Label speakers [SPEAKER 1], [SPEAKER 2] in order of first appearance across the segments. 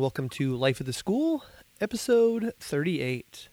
[SPEAKER 1] Welcome to Life of the School, episode 38.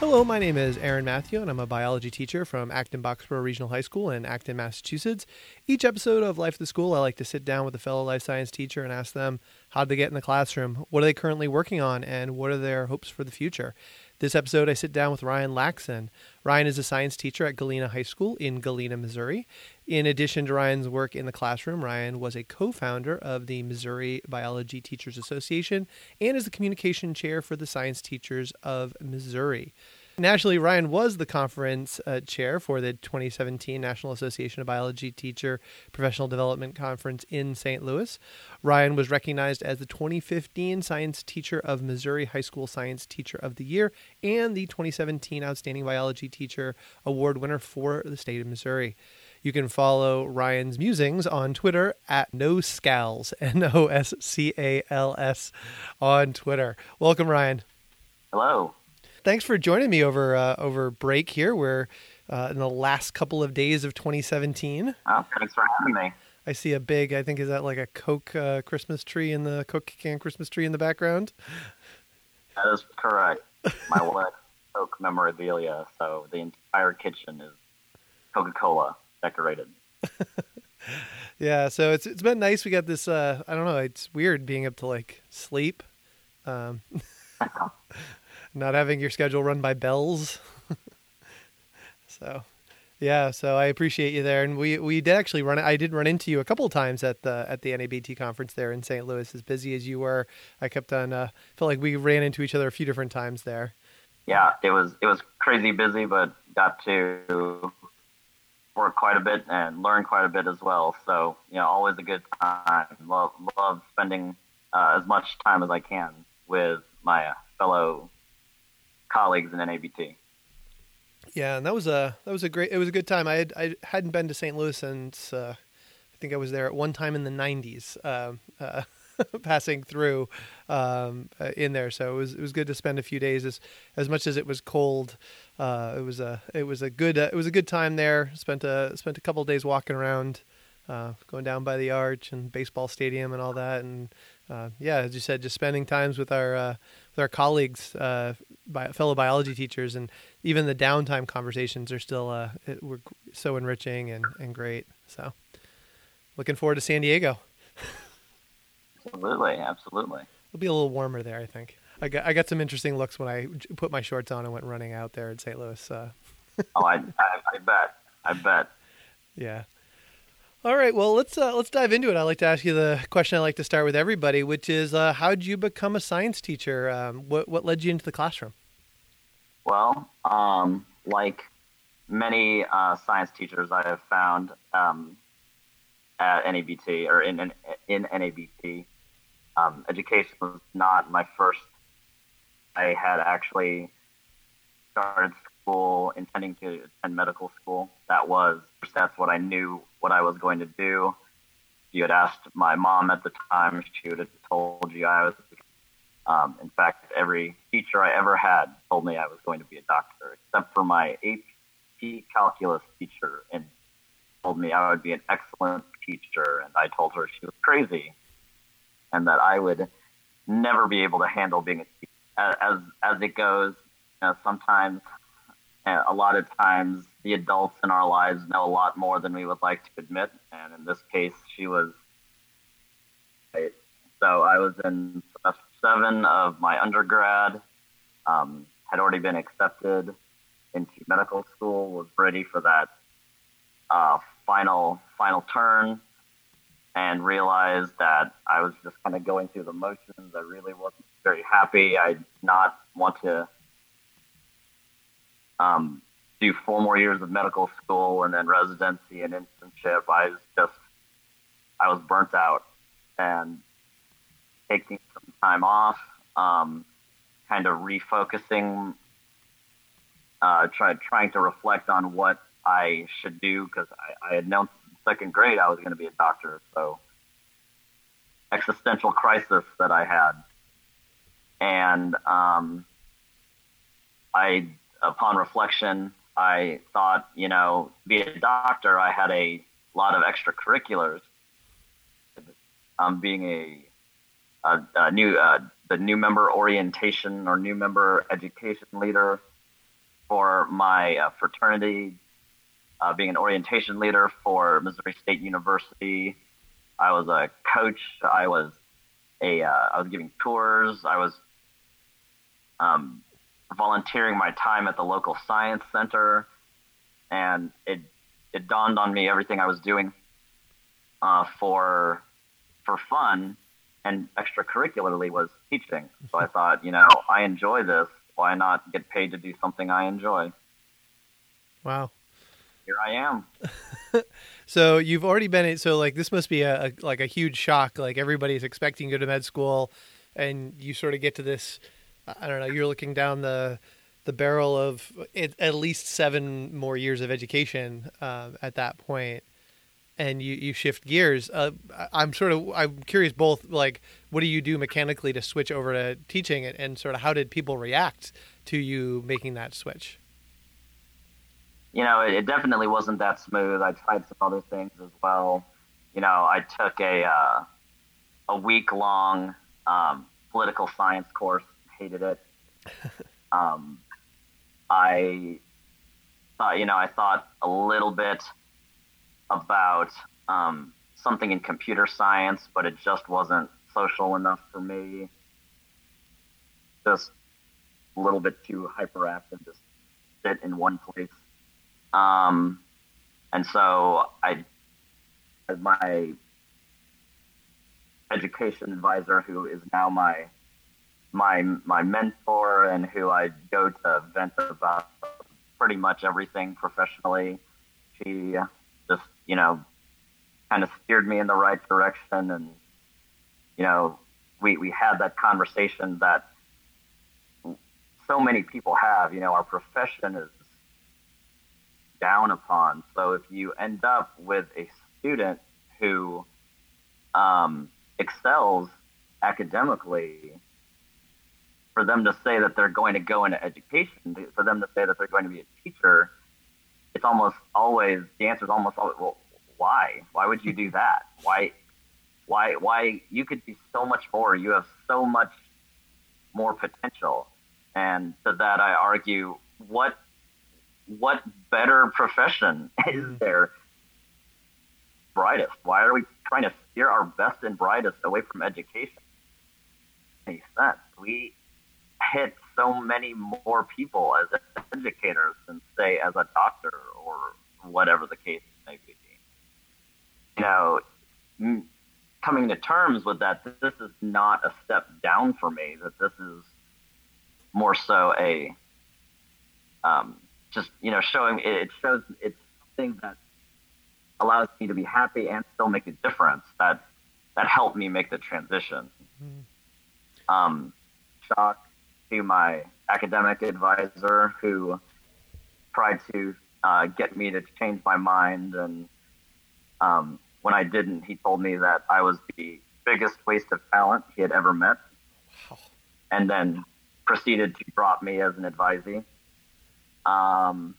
[SPEAKER 1] Hello, my name is Aaron Matthew, and I'm a biology teacher from Acton Boxborough Regional High School in Acton, Massachusetts. Each episode of Life of the School, I like to sit down with a fellow life science teacher and ask them how they get in the classroom, what are they currently working on, and what are their hopes for the future. This episode, I sit down with Ryan Laxon. Ryan is a science teacher at Galena High School in Galena, Missouri. In addition to Ryan's work in the classroom, Ryan was a co founder of the Missouri Biology Teachers Association and is the communication chair for the Science Teachers of Missouri. Nationally, Ryan was the conference uh, chair for the 2017 National Association of Biology Teacher Professional Development Conference in St. Louis. Ryan was recognized as the 2015 Science Teacher of Missouri High School Science Teacher of the Year and the 2017 Outstanding Biology Teacher Award winner for the state of Missouri. You can follow Ryan's musings on Twitter at NoScals, N O S C A L S, on Twitter. Welcome, Ryan.
[SPEAKER 2] Hello
[SPEAKER 1] thanks for joining me over uh, over break here. We're uh, in the last couple of days of 2017.
[SPEAKER 2] Oh, thanks for having me.
[SPEAKER 1] I see a big, I think, is that like a Coke uh, Christmas tree in the Coke can Christmas tree in the background?
[SPEAKER 2] That is correct. My wife Coke memorabilia, so the entire kitchen is Coca Cola decorated.
[SPEAKER 1] yeah, so it's it's been nice. We got this. Uh, I don't know. It's weird being able to like sleep. Um, not having your schedule run by bells. so, yeah, so I appreciate you there, and we we did actually run. I did run into you a couple times at the at the NABT conference there in St. Louis. As busy as you were, I kept on. Uh, felt like we ran into each other a few different times there.
[SPEAKER 2] Yeah, it was it was crazy busy, but got to work quite a bit and learn quite a bit as well. So you know, always a good time. Love love spending uh, as much time as I can with my fellow colleagues in NABT.
[SPEAKER 1] Yeah, and that was a that was a great. It was a good time. I had I hadn't been to St. Louis since uh, I think I was there at one time in the '90s, um, uh, passing through um, uh, in there. So it was it was good to spend a few days. As as much as it was cold, uh, it was a it was a good uh, it was a good time there. Spent a spent a couple days walking around, uh, going down by the arch and baseball stadium and all that, and yeah, as you said, just spending times with our with our colleagues, uh, fellow biology teachers, and even the downtime conversations are still uh, it, were so enriching and, and great. So, looking forward to San Diego.
[SPEAKER 2] absolutely, absolutely.
[SPEAKER 1] It'll be a little warmer there, I think. I got I got some interesting looks when I put my shorts on and went running out there in St. Louis. Uh.
[SPEAKER 2] oh, I, I, I bet, I bet.
[SPEAKER 1] Yeah. All right, well let's uh, let's dive into it. I like to ask you the question I like to start with everybody, which is uh, how did you become a science teacher? Um, what what led you into the classroom?
[SPEAKER 2] Well, um, like many uh, science teachers, I have found um, at NABT or in in, in NABT, um, education was not my first. I had actually started school intending to attend medical school. That was that's what I knew what I was going to do. You had asked my mom at the time, she would have told you I was. Um, in fact, every teacher I ever had told me I was going to be a doctor, except for my AP calculus teacher, and told me I would be an excellent teacher. And I told her she was crazy, and that I would never be able to handle being a teacher. As as it goes, you know, sometimes a lot of times the adults in our lives know a lot more than we would like to admit. And in this case, she was. So I was in semester seven of my undergrad, um, had already been accepted into medical school, was ready for that uh, final final turn, and realized that I was just kind of going through the motions. I really wasn't very happy. I did not want to um, do four more years of medical school and then residency and internship. I was just, I was burnt out and taking some time off, um, kind of refocusing, uh, try, trying to reflect on what I should do because I, I second grade I was going to be a doctor. So existential crisis that I had, and um, I, upon reflection, I thought, you know, be a doctor, I had a lot of extracurriculars. Um, being a, a, a new uh, the new member orientation or new member education leader for my uh, fraternity, uh, being an orientation leader for Missouri State University. I was a coach. I was a uh, I was giving tours. I was um, volunteering my time at the local science center, and it it dawned on me everything I was doing uh, for for fun and extracurricularly was teaching. So I thought, you know, I enjoy this. Why not get paid to do something I enjoy?
[SPEAKER 1] Wow.
[SPEAKER 2] Here I am.
[SPEAKER 1] so you've already been so like this must be a, a like a huge shock. Like everybody's expecting you to go to med school, and you sort of get to this. I don't know. You're looking down the the barrel of at least seven more years of education uh, at that point and you, you shift gears. Uh, I'm sort of I'm curious both like what do you do mechanically to switch over to teaching and, and sort of how did people react to you making that switch?
[SPEAKER 2] You know, it, it definitely wasn't that smooth. I tried some other things as well. You know, I took a uh, a week long um, political science course. Hated it. um, I thought, you know, I thought a little bit about um, something in computer science, but it just wasn't social enough for me. Just a little bit too hyperactive to sit in one place. Um, and so I, my education advisor, who is now my my my mentor and who I go to vent about pretty much everything professionally, she just you know kind of steered me in the right direction and you know we we had that conversation that so many people have you know our profession is down upon. So if you end up with a student who um, excels academically for them to say that they're going to go into education for them to say that they're going to be a teacher it's almost always the answer is almost always well why? Why would you do that? Why why why? You could do so much more. You have so much more potential. And to that i argue what what better profession is mm-hmm. there? Brightest. Why are we trying to steer our best and brightest away from education? Makes sense. We hit so many more people as educators than say as a doctor or whatever the case may be. You know, coming to terms with that, this is not a step down for me. That this is more so a um, just you know showing it shows it's something that allows me to be happy and still make a difference. That that helped me make the transition. Mm-hmm. Um, shock to my academic advisor who tried to uh, get me to change my mind. And um, when I didn't, he told me that I was the biggest waste of talent he had ever met. And then proceeded to drop me as an advisee. Um,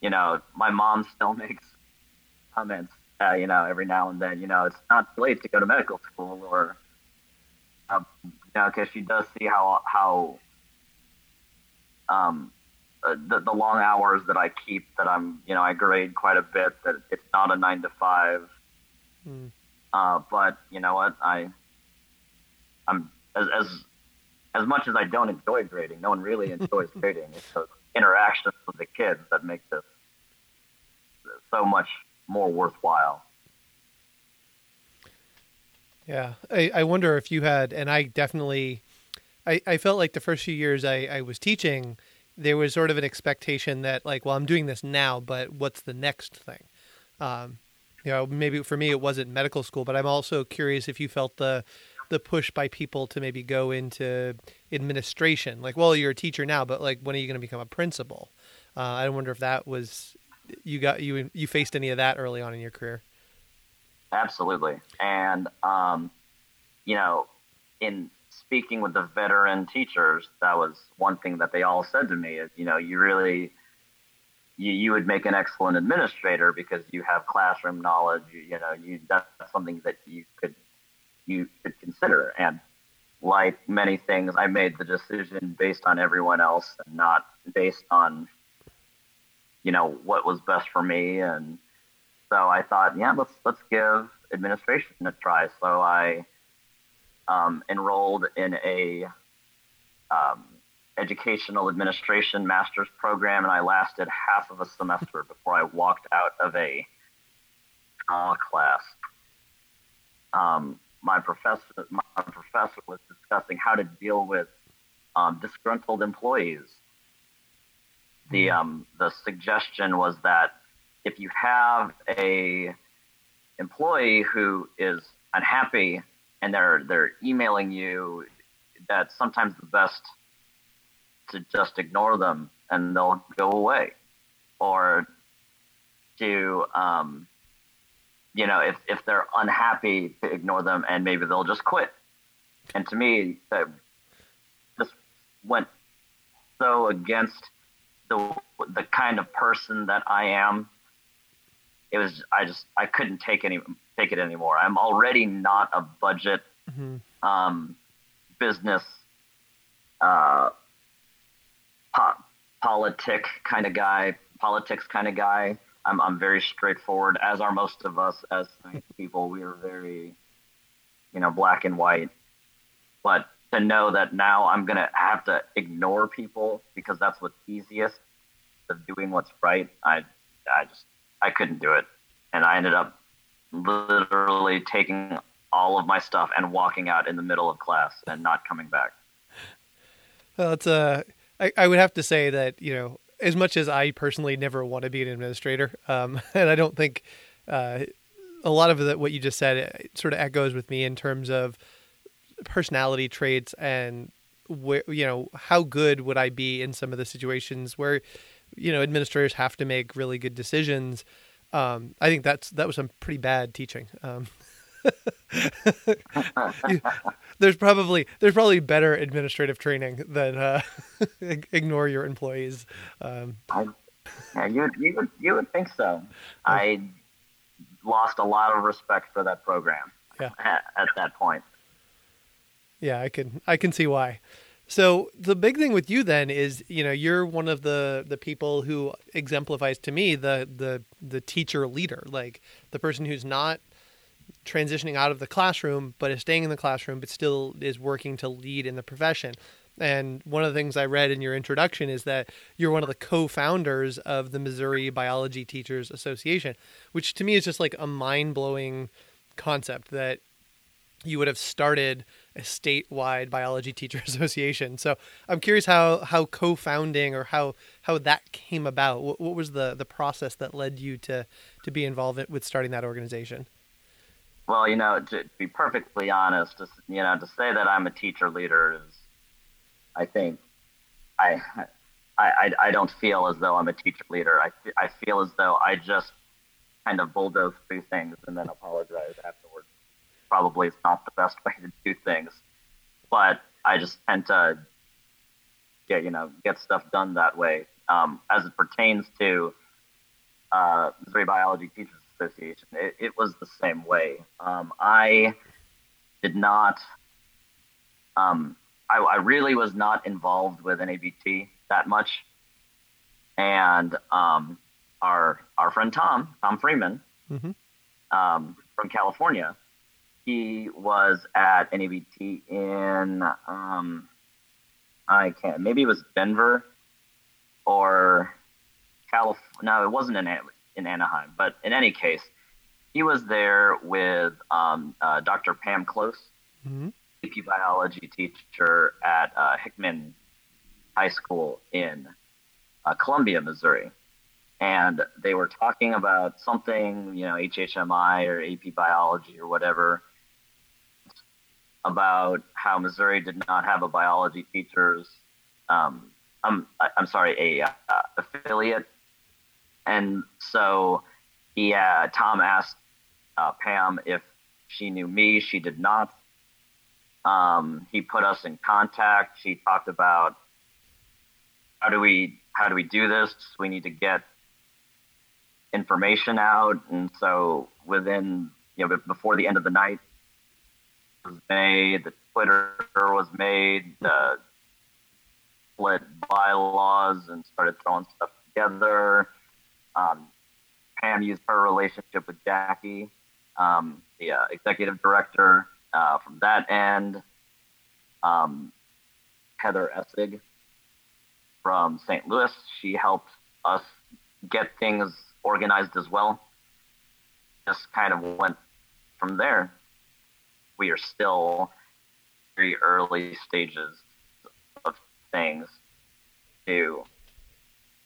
[SPEAKER 2] you know, my mom still makes comments, uh, you know, every now and then, you know, it's not too late to go to medical school or, um, know, because she does see how, how um, uh, the, the long hours that I keep, that I'm, you know, I grade quite a bit, that it's not a nine to five. Mm. Uh, but you know what? I, I'm as, as, as much as I don't enjoy grading, no one really enjoys grading. It's the interactions with the kids that make this so much more worthwhile.
[SPEAKER 1] Yeah, I, I wonder if you had, and I definitely I, I felt like the first few years I, I was teaching, there was sort of an expectation that like, well, I'm doing this now, but what's the next thing? Um, you know, maybe for me it wasn't medical school, but I'm also curious if you felt the the push by people to maybe go into administration. Like, well, you're a teacher now, but like, when are you going to become a principal? Uh, I wonder if that was you got you you faced any of that early on in your career.
[SPEAKER 2] Absolutely, and um, you know, in speaking with the veteran teachers, that was one thing that they all said to me is, you know, you really, you, you would make an excellent administrator because you have classroom knowledge. You, you know, you that's something that you could you could consider. And like many things, I made the decision based on everyone else and not based on, you know, what was best for me. And so I thought, yeah, let's let's give administration a try. So I um, enrolled in a um, educational administration master's program, and I lasted half of a semester before I walked out of a drama class. Um, my professor, my professor was discussing how to deal with um, disgruntled employees. The
[SPEAKER 1] Hmm.
[SPEAKER 2] um, the suggestion was that if you have a employee who is unhappy and they're they're emailing you, that sometimes the best to just ignore them and they'll go away, or to um, you know if if they're unhappy to ignore them and maybe they'll just quit. And to me, that just went so against the the kind of person that I am. It was I just I couldn't take any take it anymore. I'm already not a budget
[SPEAKER 1] Mhm.
[SPEAKER 2] um, business uh, po- politic kind of guy, politics kind of guy. I'm I'm very straightforward, as are most of us as people. We are very, you know, black and white. But to know that now I'm gonna have to ignore people because that's what's easiest of doing what's right, I I just I couldn't do it, and I ended up literally taking all of my stuff and walking out in the middle of class and not coming back.
[SPEAKER 1] Well, it's uh, I, I would have to say that you know, as much as I personally never want to be an administrator, um, and I don't think uh, a lot of the, what you just said uh, sort of echoes with me in terms of personality traits and where you know how good would I be in some of the situations where you know administrators have to make really good decisions. Um, I think that's that was some pretty bad teaching. Um, you- there's probably there's probably better administrative training than uh, ignore your employees. Um,
[SPEAKER 2] I, yeah, you, would- you would you would think so. I lost a lot of respect for that program
[SPEAKER 1] Yeah.
[SPEAKER 2] at, at that point.
[SPEAKER 1] yeah, I can I can see why. So the big thing with you then is you know you're one of the the people who exemplifies to me the the the teacher leader, like the person who's not transitioning out of the classroom but is staying in the classroom but still is working to lead in the profession. And one of the things I read in your introduction is that you're one of the co-founders of the Missouri Biology Teachers Association, which to me is just like a mind-blowing concept that you would have started a statewide biology teacher association. So I'm curious how how co-founding or how how that came about. What, what was the the process that led you to to be involved with starting that organization?
[SPEAKER 2] Well, you know, to, be perfectly honest, you know, to say that I'm a teacher leader is, I think, I, I, I- I don't feel as though I'm a teacher leader. I, I feel as though I just kind of bulldoze through things and then apologize afterwards. Probably is not the best way to do things, but I just tend to get, you know, get stuff done that way. Um, as it pertains to uh, Missouri Biology Teachers Association, it, it was the same way. Um, I did not, um, I, I really was not involved with NABT that much. And um, our, our friend Tom, Tom Freeman,
[SPEAKER 1] hmm
[SPEAKER 2] um, from California, he was at NABT in, um, I can't, maybe it was Denver or California. No, it wasn't in, in Anaheim, but in any case, he was there with um, uh, Dr. Pam Close,
[SPEAKER 1] hmm
[SPEAKER 2] AP biology teacher at uh, Hickman High School in uh, Columbia, Missouri. And they were talking about something, you know, HHMI or AP biology or whatever, about how Missouri did not have a biology teacher's, um, I'm, I'm sorry, a uh, affiliate. And so he, uh, Tom asked uh, Pam if she knew me. She did not. Um, he put us in contact. She talked about how do we how do we do this? We need to get information out, and so within you know before the end of the night was made, the Twitter was made, the split bylaws, and started throwing stuff together. Um, Pam used her relationship with Jackie, um, the uh, executive director, uh, from that end. Um, Heather Essig from St. Louis, she helped us get things organized as well. Just kind of went from there. We are still very early stages of things to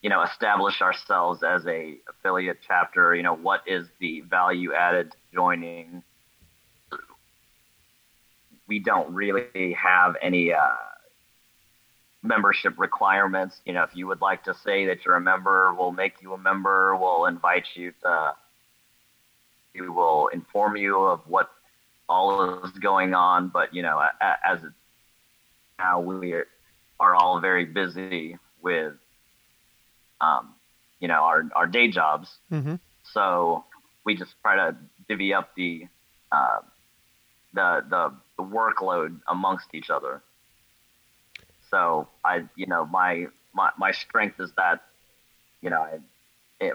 [SPEAKER 2] you know establish ourselves as a affiliate chapter. You know what is the value added joining? We don't really have any uh, membership requirements. You know if you would like to say that you're a member we'll make you a member. We'll invite you to we will inform you of what all is going on but you know as now we are all very busy with um, you know, our, our day jobs.
[SPEAKER 1] Mm-hmm.
[SPEAKER 2] So we just try to divvy up the, uh, the, the, the workload amongst each other. So I, you know, my, my, my strength is that, you know, I,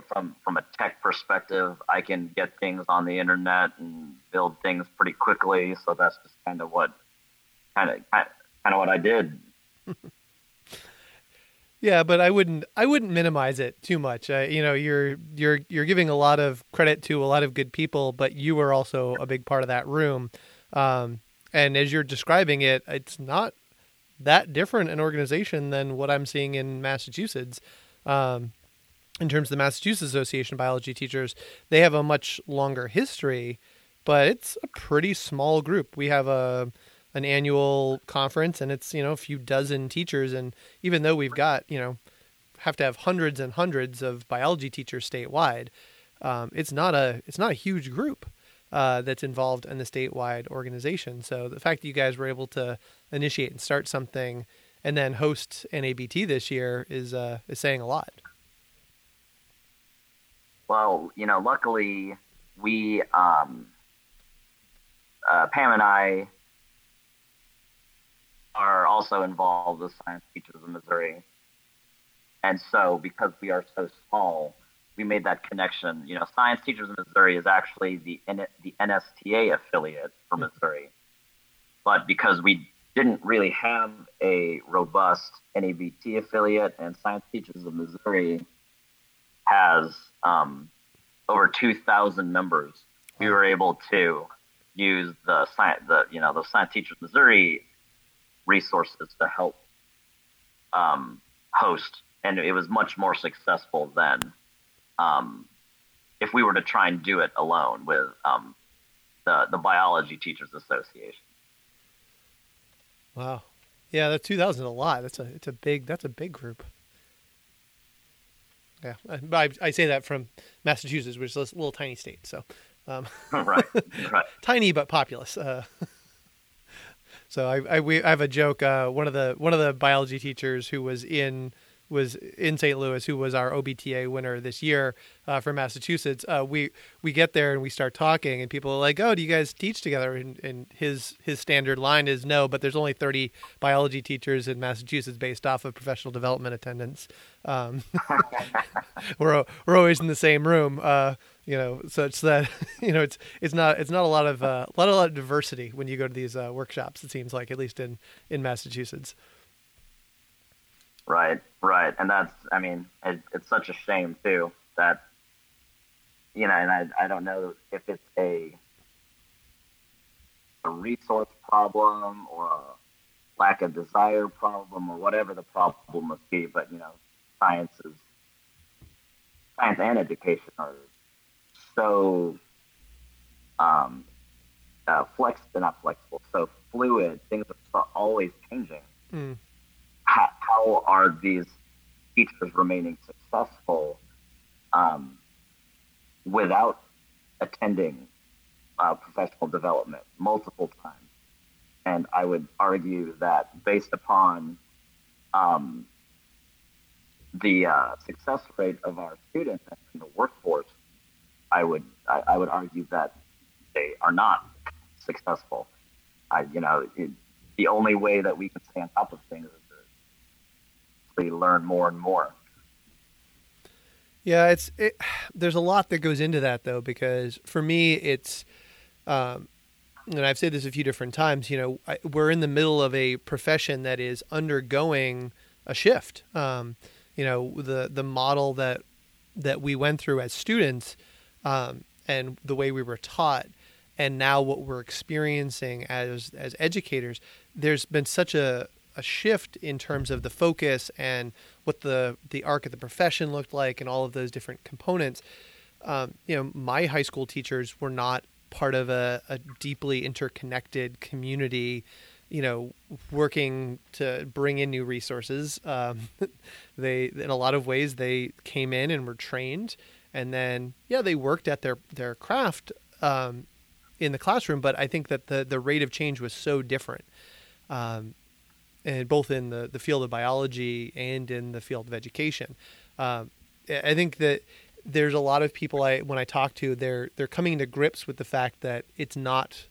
[SPEAKER 2] from, from a tech perspective, I can get things on the internet and build things pretty quickly. So that's just kind of what, kind of, kind of what I did.
[SPEAKER 1] Yeah, but I wouldn't I wouldn't minimize it too much. Uh, you know, you're you're you're giving a lot of credit to a lot of good people, but you were also a big part of that room. Um, and as you're describing it, it's not that different an organization than what I'm seeing in Massachusetts. Um, in terms of the Massachusetts Association of Biology Teachers, they have a much longer history, but it's a pretty small group. We have a an annual conference and it's you know a few dozen teachers and even though we've got you know have to have hundreds and hundreds of biology teachers statewide um, it's not a it's not a huge group uh, that's involved in the statewide organization so the fact that you guys were able to initiate and start something and then host NABT this year is uh, is saying a lot
[SPEAKER 2] well you know luckily we um, uh, Pam and I are also involved with Science Teachers of Missouri. And so, because we are so small, we made that connection. You know, Science Teachers of Missouri is actually the the NSTA affiliate for Missouri, but because we didn't really have a robust NABT affiliate, and Science Teachers of Missouri has um, over 2,000 members, we were able to use the science, the you know, the Science Teachers Missouri resources to help um, host, and it was much more successful than um, if we were to try and do it alone with um, the the Biology Teachers Association.
[SPEAKER 1] Wow, yeah, that two thousand is a lot. That's a it's a big that's a big group. Yeah, I, I say that from Massachusetts, which is a little tiny state. So,
[SPEAKER 2] um, right, right,
[SPEAKER 1] tiny but populous. Uh, so I I, we, I have a joke. Uh, one of the one of the biology teachers who was in was in St. Louis, who was our OBTA winner this year uh, from Massachusetts. Uh, we we get there and we start talking, and people are like, "Oh, do you guys teach together?" And, and his his standard line is, "No, but there's only 30 biology teachers in Massachusetts based off of professional development attendance. Um, we're we're always in the same room." Uh, you know, such that you know it's it's not it's not a lot of uh, a lot a lot of diversity when you go to these uh, workshops. It seems like at least in in Massachusetts.
[SPEAKER 2] Right, right, and that's I mean it, it's such a shame too that you know, and I I don't know if it's a a resource problem or a lack of desire problem or whatever the problem must be, but you know, science is science and education are so um, uh, flex, not flexible, so fluid. Things are always changing.
[SPEAKER 1] Mm.
[SPEAKER 2] How, how, are these teachers remaining successful um, without attending uh, professional development multiple times? And I would argue that based upon um, the uh, success rate of our students in the workforce, I would I, I would argue that they are not successful. I, you know, it, the only way that we can stay on top of things is learn more and more.
[SPEAKER 1] Yeah, it's it, there's a lot that goes into that though because for me it's um, and I've said this a few different times. You know, I, we're in the middle of a profession that is undergoing a shift. Um, you know, the the model that that we went through as students um, and the way we were taught, and now what we're experiencing as as educators. There's been such a a shift in terms of the focus and what the the arc of the profession looked like and all of those different components. Um, you know, my high school teachers were not part of a, a deeply interconnected community you know, working to bring in new resources. Um, they, in a lot of ways, they came in and were trained, and then yeah, they worked at their their craft um, in the classroom. But I think that the the rate of change was so different, um, and both in the the field of biology and in the field of education. Um, I think that there's a lot of people I when I talk to, they're they're coming to grips with the fact that it's not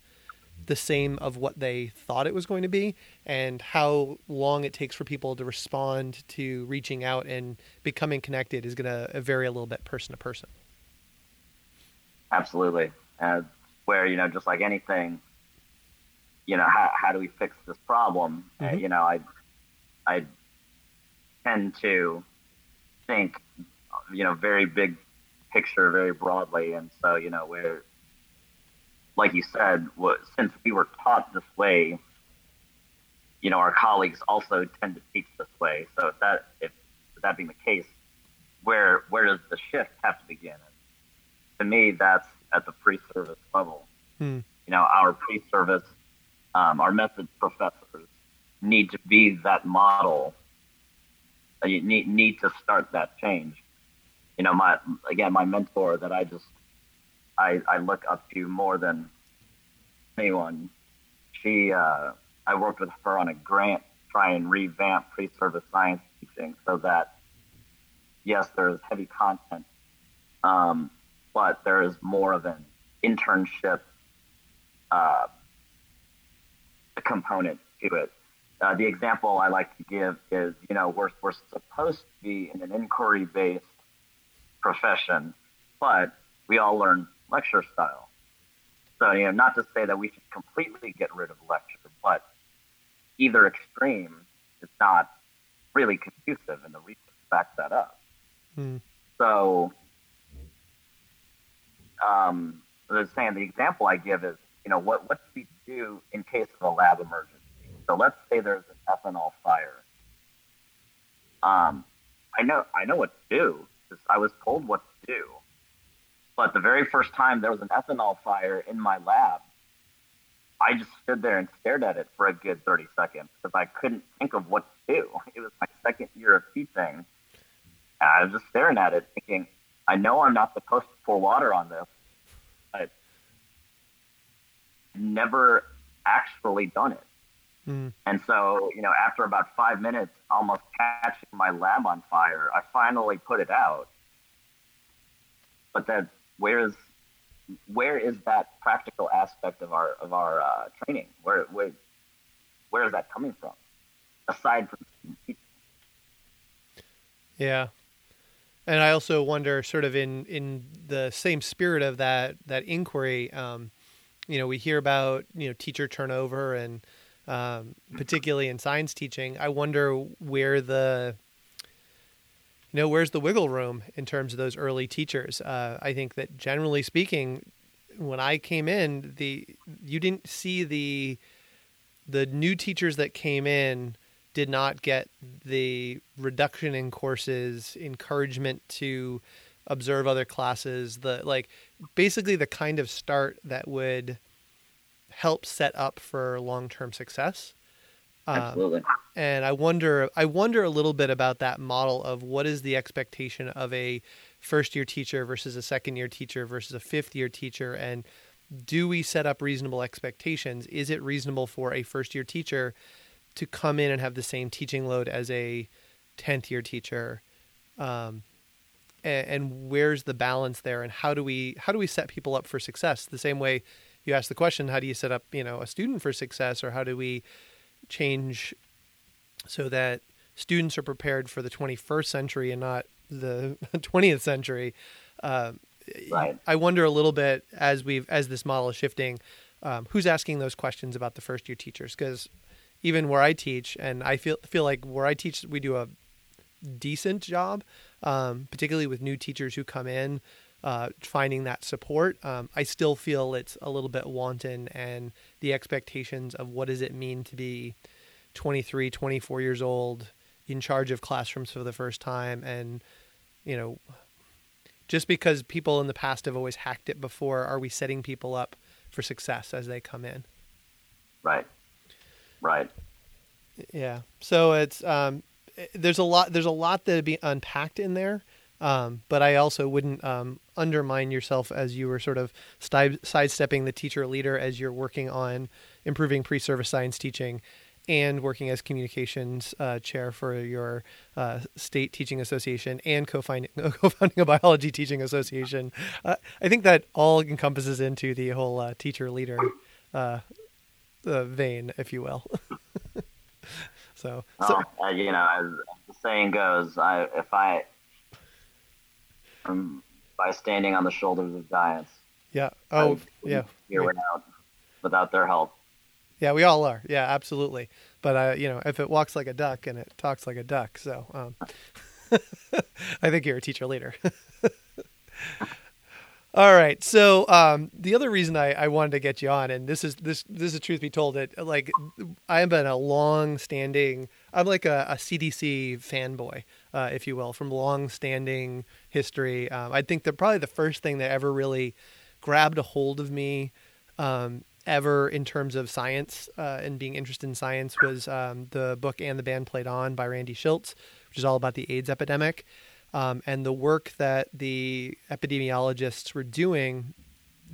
[SPEAKER 1] the same of what they thought it was going to be and how long it takes for people to respond to reaching out and becoming connected is going to vary a little bit person to person
[SPEAKER 2] absolutely uh, where you know just like anything you know how, how do we fix this problem uh, mm-hmm. uh, you know i i tend to think you know very big picture very broadly and so you know we're like you said, what, since we were taught this way, you know, our colleagues also tend to teach this way. So if that if, if that being the case, where where does the shift have to begin? And to me, that's at the pre-service level. Hmm. You know, our pre-service, um, our methods professors need to be that model. Uh, you need need to start that change. You know, my again, my mentor that I just I, I look up to more than anyone. She, uh, I worked with her on a grant to try and revamp pre-service science teaching so that, yes, there's heavy content, um, but there is more of an internship uh, component to it. Uh, the example I like to give is, you know, we're, we're supposed to be in an inquiry-based profession, but we all learn lecture style. So, you know, not to say that we should completely get rid of lecture, but either extreme is not really conducive, and the research backs that up. Mm. So, um, I was saying the example I give is, you know, what what do we do in case of a lab emergency? So let's say there's an ethanol fire. Um, I know I know what to do I was told what to do. But the very first time there was an ethanol fire in my lab, I just stood there and stared at it for a good 30 seconds because I couldn't think of what to do. It was my second year of teaching. And I was just staring at it thinking, I know I'm not supposed to pour water on this, never actually done it. Mm. And so, you know, after about five minutes, almost catching my lab on fire, I finally put it out. But that where is where is that practical aspect of our of our uh, training? Where, where where is that coming from? Aside from teaching.
[SPEAKER 1] Yeah, and I also wonder, sort of in in the same spirit of that that inquiry. Um, you know, we hear about you know teacher turnover and um, particularly in science teaching. I wonder where the you know, where's the wiggle room in terms of those early teachers? Uh, I think that generally speaking, when I came in, the you didn't see the the new teachers that came in did not get the reduction in courses, encouragement to observe other classes, the like basically the kind of start that would help set up for long-term success.
[SPEAKER 2] Um, Absolutely.
[SPEAKER 1] and I wonder, I wonder a little bit about that model of what is the expectation of a first year teacher versus a second year teacher versus a fifth year teacher, and do we set up reasonable expectations? Is it reasonable for a first year teacher to come in and have the same teaching load as a 10th year teacher? Um, and, and where's the balance there? And how do we how do we set people up for success? The same way you ask the question, how do you set up you know a student for success, or how do we change so that students are prepared for the 21st century and not the 20th century? Uh,
[SPEAKER 2] right.
[SPEAKER 1] I wonder a little bit as we've as this model is shifting, um, who's asking those questions about the first year teachers? Because even where I teach, and I feel feel like where I teach, we do a decent job, um, particularly with new teachers who come in, uh, finding that support. Um, I still feel it's a little bit wanton, and the expectations of what does it mean to be 23, 24 years old, in charge of classrooms for the first time, and you know just because people in the past have always hacked it before, are we setting people up for success as they come in?
[SPEAKER 2] Right. Right.
[SPEAKER 1] Yeah. So it's um, there's a lot there's a lot that be unpacked in there. Um, but I also wouldn't um, undermine yourself as you were sort of sidestepping the teacher leader as you're working on improving pre-service science teaching and working as communications uh, chair for your uh, state teaching association and co-founding, co-founding a biology teaching association. Uh, I think that all encompasses into the whole uh, teacher leader uh, vein, if you will. so,
[SPEAKER 2] so uh, you know, as the saying goes, I, if I um, by standing on the shoulders of giants.
[SPEAKER 1] Yeah. Oh, yeah.
[SPEAKER 2] Here without without their help.
[SPEAKER 1] Yeah, we all are. Yeah, absolutely. But uh, you know, if it walks like a duck and it talks like a duck, so um, I think you're a teacher leader. all right. So um, the other reason I, I wanted to get you on, and this is this this is truth be told, that like I've been a long standing. I'm like a, a CDC fanboy, uh, if you will, from long standing history. Um, I think that probably the first thing that ever really grabbed a hold of me um, ever in terms of science uh, and being interested in science was um, the book and the band played on by Randy Shilts, which is all about the AIDS epidemic. Um, and the work that the epidemiologists were doing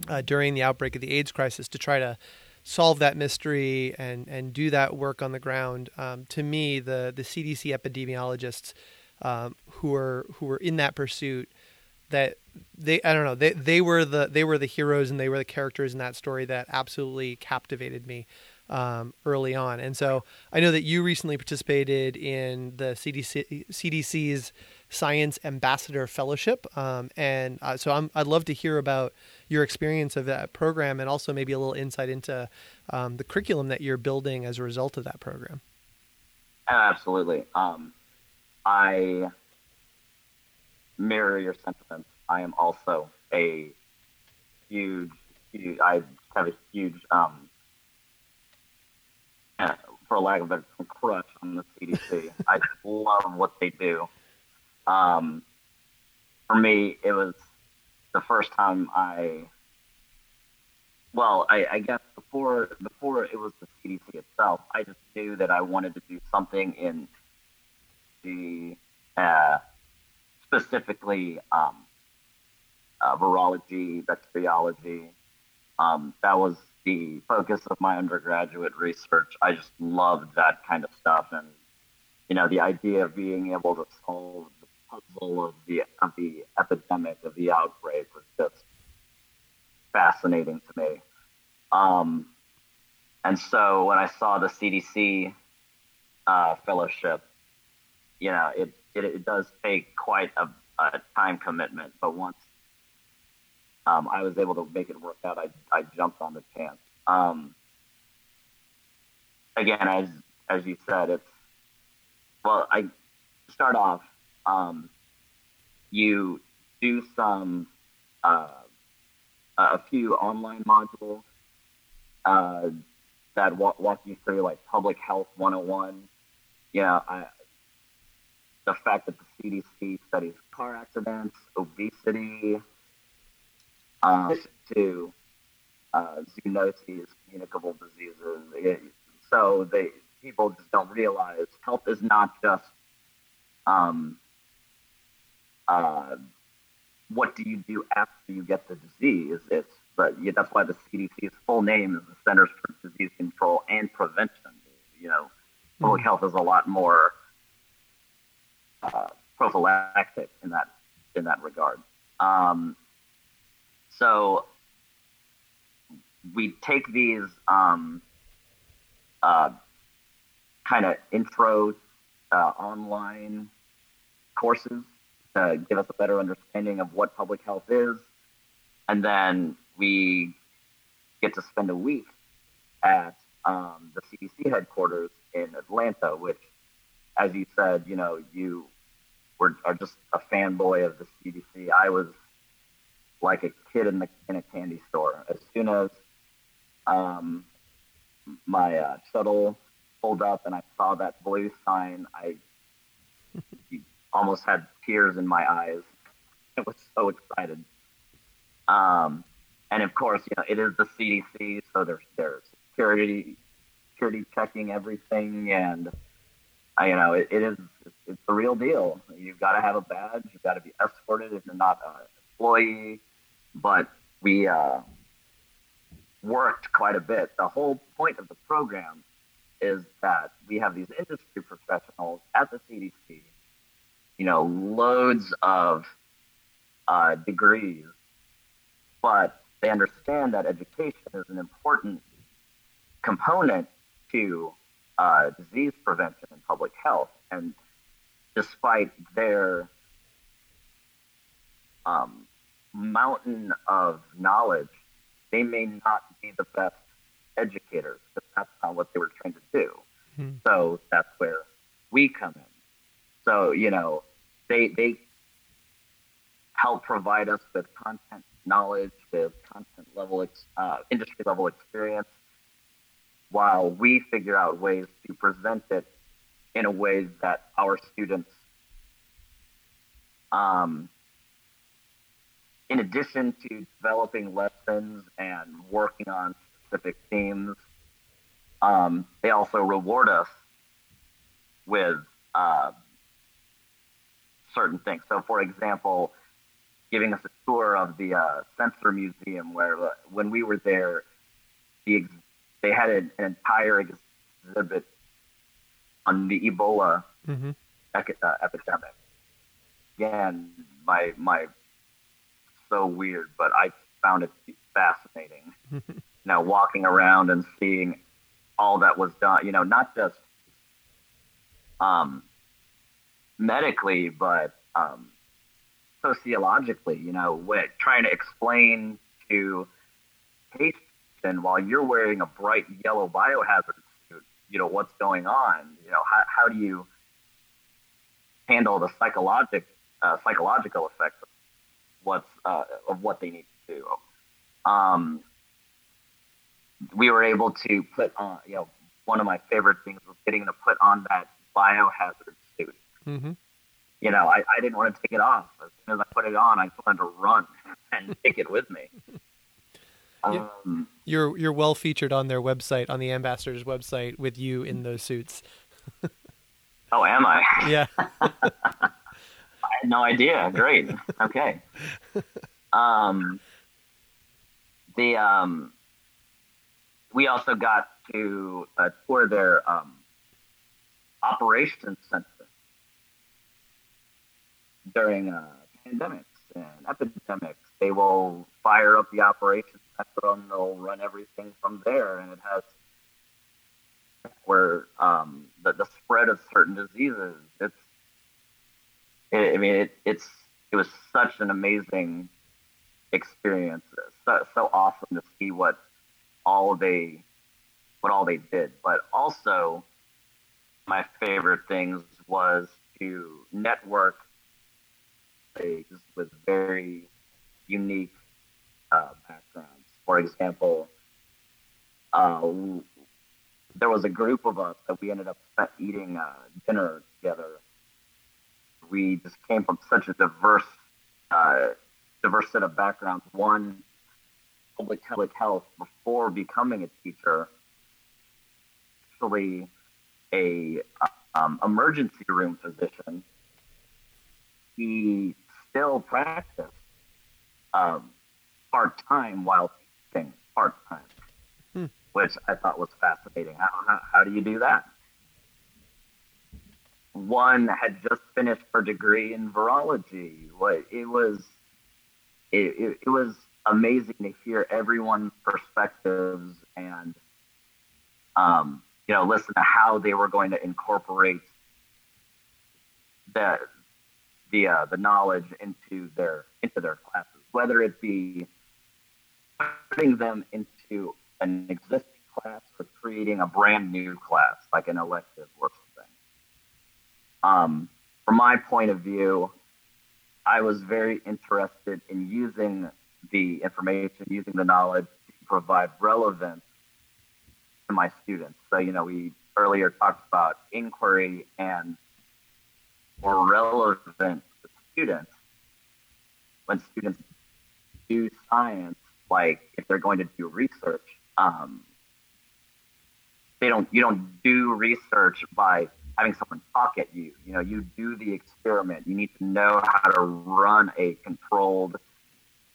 [SPEAKER 1] uh, during the outbreak of the AIDS crisis to try to solve that mystery and, and do that work on the ground. Um, to me, the, the CDC epidemiologists um, who were who were in that pursuit that they I don't know they they were the they were the heroes and they were the characters in that story that absolutely captivated me um, early on. And so I know that you recently participated in the CDC CDC's Science Ambassador Fellowship, um, and uh, so I'm, I'd love to hear about your experience of that program and also maybe a little insight into um, the curriculum that you're building as a result of that program.
[SPEAKER 2] Absolutely. Um, I mirror your sentiments. I am also a huge, huge I have a huge, um, for lack of a better crush on the CDC. I love what they do. Um, for me, it was the first time I, well, I, I guess before before it was the CDC itself, I just knew that I wanted to do something in the uh, specifically um, uh, virology, bacteriology. Um, that was the focus of my undergraduate research. I just loved that kind of stuff, and you know, the idea of being able to solve puzzle of the of the epidemic of the outbreak was just fascinating to me. Um, and so when I saw the CDC uh, fellowship, you know, it it, it does take quite a, a time commitment, but once um, I was able to make it work out, I, I jumped on the chance. Um, again, as as you said, it's well, I start off. Um, you do some uh, a few online modules uh, that walk, walk you through like public health 101. You know, I, the fact that the CDC studies car accidents, obesity, um, to uh, zoonoses, communicable diseases. It, so they people just don't realize health is not just um, uh, what do you do after you get the disease. It's but yeah, that's why the CDC's full name is the Centers for Disease Control and Prevention. You know, public health is a lot more uh, prophylactic in that in that regard. Um, so we take these um, uh, kind of intro uh, online courses to give us a better understanding of what public health is, and then we get to spend a week at um, the CDC headquarters in Atlanta, which, as you said, you know, you were are just a fanboy of the CDC. I was like a kid in the in a candy store. As soon as um, my uh, shuttle pulled up and I saw that blue sign, I almost had tears in my eyes. I was so excited. Um, and of course, you know, it is the CDC, so there's there's security security checking everything, and uh, you know, it, it is it's the real deal. You've got to have a badge. You've got to be escorted if you're not an employee. But we uh, worked quite a bit. The whole point of the program is that we have these industry professionals at the CDC. You know, loads of uh, degrees, but they understand that education is an important component to uh, disease prevention and public health. And despite their um, mountain of knowledge, they may not be the best educators, but that's not what they were trained to do. Hmm. So that's where we come in. So, you know, they, they help provide us with content knowledge, with content level, uh, industry level experience, while we figure out ways to present it in a way that our students, um, in addition to developing lessons and working on specific themes, um, they also reward us with uh, certain things. So, for example, giving us a tour of the uh, Sencer Museum, where uh, when we were there, the they had an, an entire exhibit on the Ebola mm-hmm. uh, epidemic. Again, my my so weird, but I found it fascinating. now walking around and seeing all that was done, you know, not just um, medically, but um, sociologically, you know, what, trying to explain to patients and while you're wearing a bright yellow biohazard suit, you know, what's going on? You know, how, how do you handle the psychologic uh, psychological effects of what's uh, of what they need to do? Um, we were able to put on, you know, one of my favorite things was getting to put on that biohazard. Mm-hmm. You know, I, I didn't want to take it off. As soon as I put it on, I wanted to run and take it with me.
[SPEAKER 1] Um, you're you're well featured on their website, on the ambassador's website, with you in those suits.
[SPEAKER 2] oh, am I?
[SPEAKER 1] Yeah.
[SPEAKER 2] I had no idea. Great. Okay. Um, the um, we also got to uh, tour their um, operations center during uh, pandemics and epidemics. They will fire up the operations and they'll run everything from there, and it has where um, the, the spread of certain diseases. It's, it, I mean, it, it's it was such an amazing experience. So, so awesome to see what all they what all they did, but also my favorite things was to network with very unique uh, backgrounds. For example, uh, there was a group of us that we ended up eating uh, dinner together. We just came from such a diverse, uh, diverse set of backgrounds. One, public health before becoming a teacher, actually a um, emergency room physician. He still practice um, part time while working part time, hmm. which I thought was fascinating. How, how, how do you do that? One had just finished her degree in virology. What it was, it, it, it was amazing to hear everyone's perspectives and, um, you know, listen to how they were going to incorporate the the uh, the knowledge into their into their classes, whether it be putting them into an existing class or creating a brand new class, like an elective or something. Um, from my point of view, I was very interested in using the information, using the knowledge to provide relevance to my students. So, you know, we earlier talked about inquiry and more relevant to students when students do science, like if they're going to do research, um, they don't you don't do research by having someone talk at you. You know, you do the experiment. You need to know how to run a controlled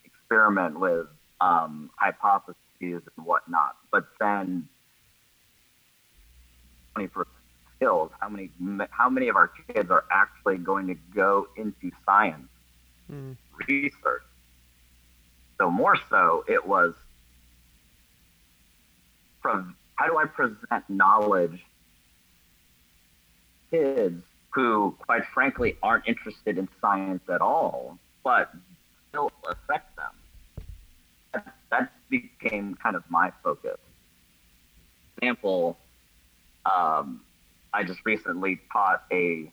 [SPEAKER 2] experiment with um, hypotheses and whatnot. But then, twenty percent skills. How many how many of our kids are actually going to go into science mm. research? So more so, it was from how do I present knowledge kids who, quite frankly, aren't interested in science at all, but still affect them. That, that became kind of my focus. Example, um, I just recently taught a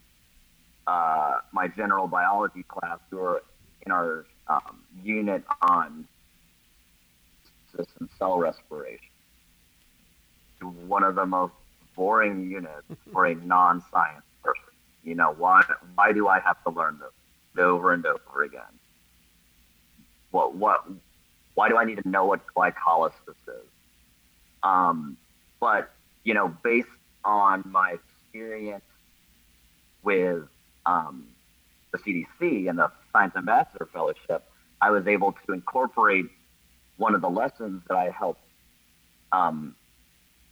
[SPEAKER 2] uh, my general biology class who are in our um, unit on system cell respiration. One of the most boring units for a non-science person. You know why? Why do I have to learn this over and over again? What? What? Why do I need to know what glycolysis is? Um, but you know, based on my experience with um, the CDC and the Science Ambassador Fellowship, I was able to incorporate one of the lessons that I helped um,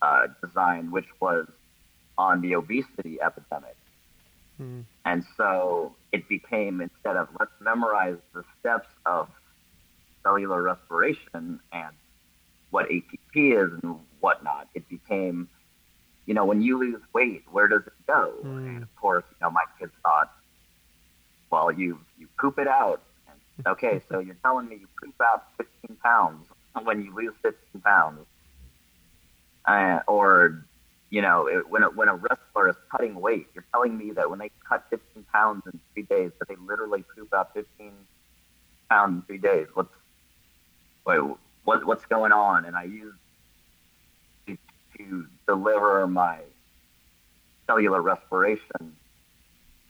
[SPEAKER 2] uh, design, which was on the obesity epidemic. Mm. And so it became instead of let's memorize the steps of cellular respiration and what ATP is and whatnot, it became you know, when you lose weight, where does it go? Mm. And of course, you know, my kids thought, well, you you poop it out. And, okay, so you're telling me you poop out 15 pounds when you lose 15 pounds, uh, or you know, it, when a, when a wrestler is cutting weight, you're telling me that when they cut 15 pounds in three days, that they literally poop out 15 pounds in three days. What's wait, what what's going on? And I use to deliver my cellular respiration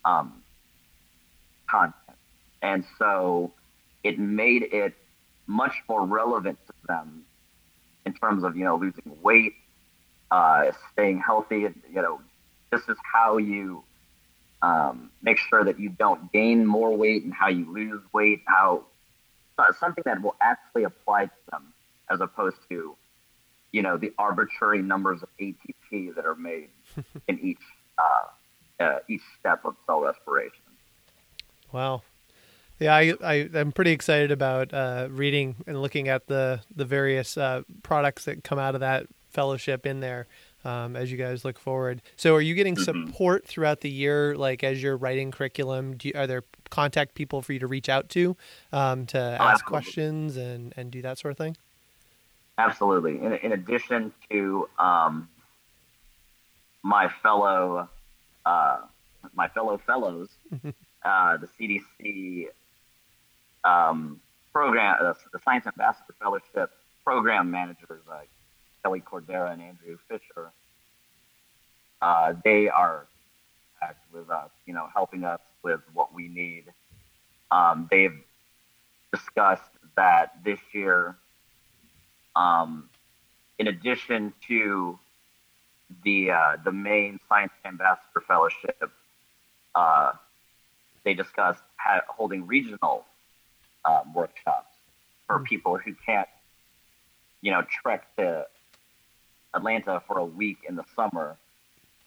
[SPEAKER 2] um, content. And so it made it much more relevant to them in terms of, you know, losing weight, uh, staying healthy. You know, this is how you um, make sure that you don't gain more weight and how you lose weight, how uh, something that will actually apply to them as opposed to you know, the arbitrary numbers of ATP that are made in each uh, uh, each step of cell respiration.
[SPEAKER 1] Wow. Yeah, I, I am pretty excited about uh, reading and looking at the the various uh, products that come out of that fellowship in there um, as you guys look forward. So, are you getting mm-hmm. support throughout the year, like as you're writing curriculum? You, are there contact people for you to reach out to um, to ask questions and and do that sort of thing?
[SPEAKER 2] Absolutely. In, in addition to um, my fellow uh, my fellow fellows, uh, the CDC um, program, uh, the Science Ambassador Fellowship program managers, like Kelly Cordera and Andrew Fisher, uh, they are with us, you know, helping us with what we need. Um, they've discussed that this year um, in addition to the uh, the main Science Ambassador Fellowship, uh, they discussed ha- holding regional um, workshops for mm-hmm. people who can't you know, trek to Atlanta for a week in the summer.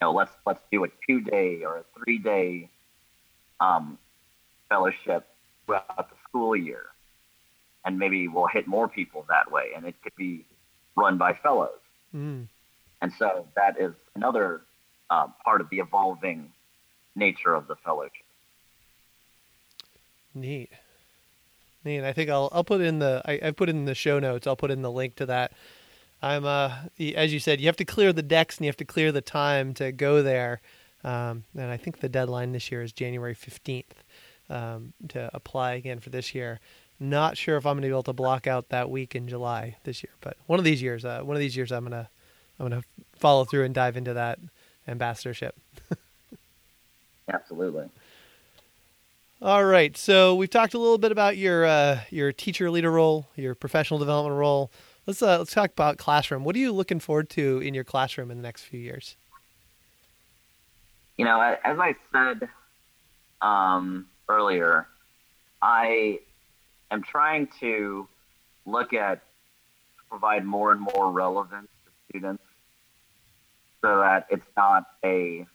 [SPEAKER 2] You know, let's let's do a two day or a three day um, fellowship throughout the school year, and maybe we'll hit more people that way, and it could be run by fellows. Mm. And so that is another uh, part of the evolving nature of the fellowship.
[SPEAKER 1] Neat. Neat. I think I'll I'll put in the I, I put in the show notes. I'll put in the link to that. I'm uh as you said, you have to clear the decks and you have to clear the time to go there. Um, and I think the deadline this year is January 15th um, to apply again for this year. Not sure if I'm going to be able to block out that week in July this year, but one of these years, uh, one of these years, I'm gonna I'm gonna follow through and dive into that ambassadorship.
[SPEAKER 2] Absolutely.
[SPEAKER 1] All right. So we've talked a little bit about your uh, your teacher leader role, your professional development role. Let's uh, let's talk about classroom. What are you looking forward to in your classroom in the next few years?
[SPEAKER 2] You know, as I said um, earlier, I am trying to look at provide more and more relevance to students, so that it's not a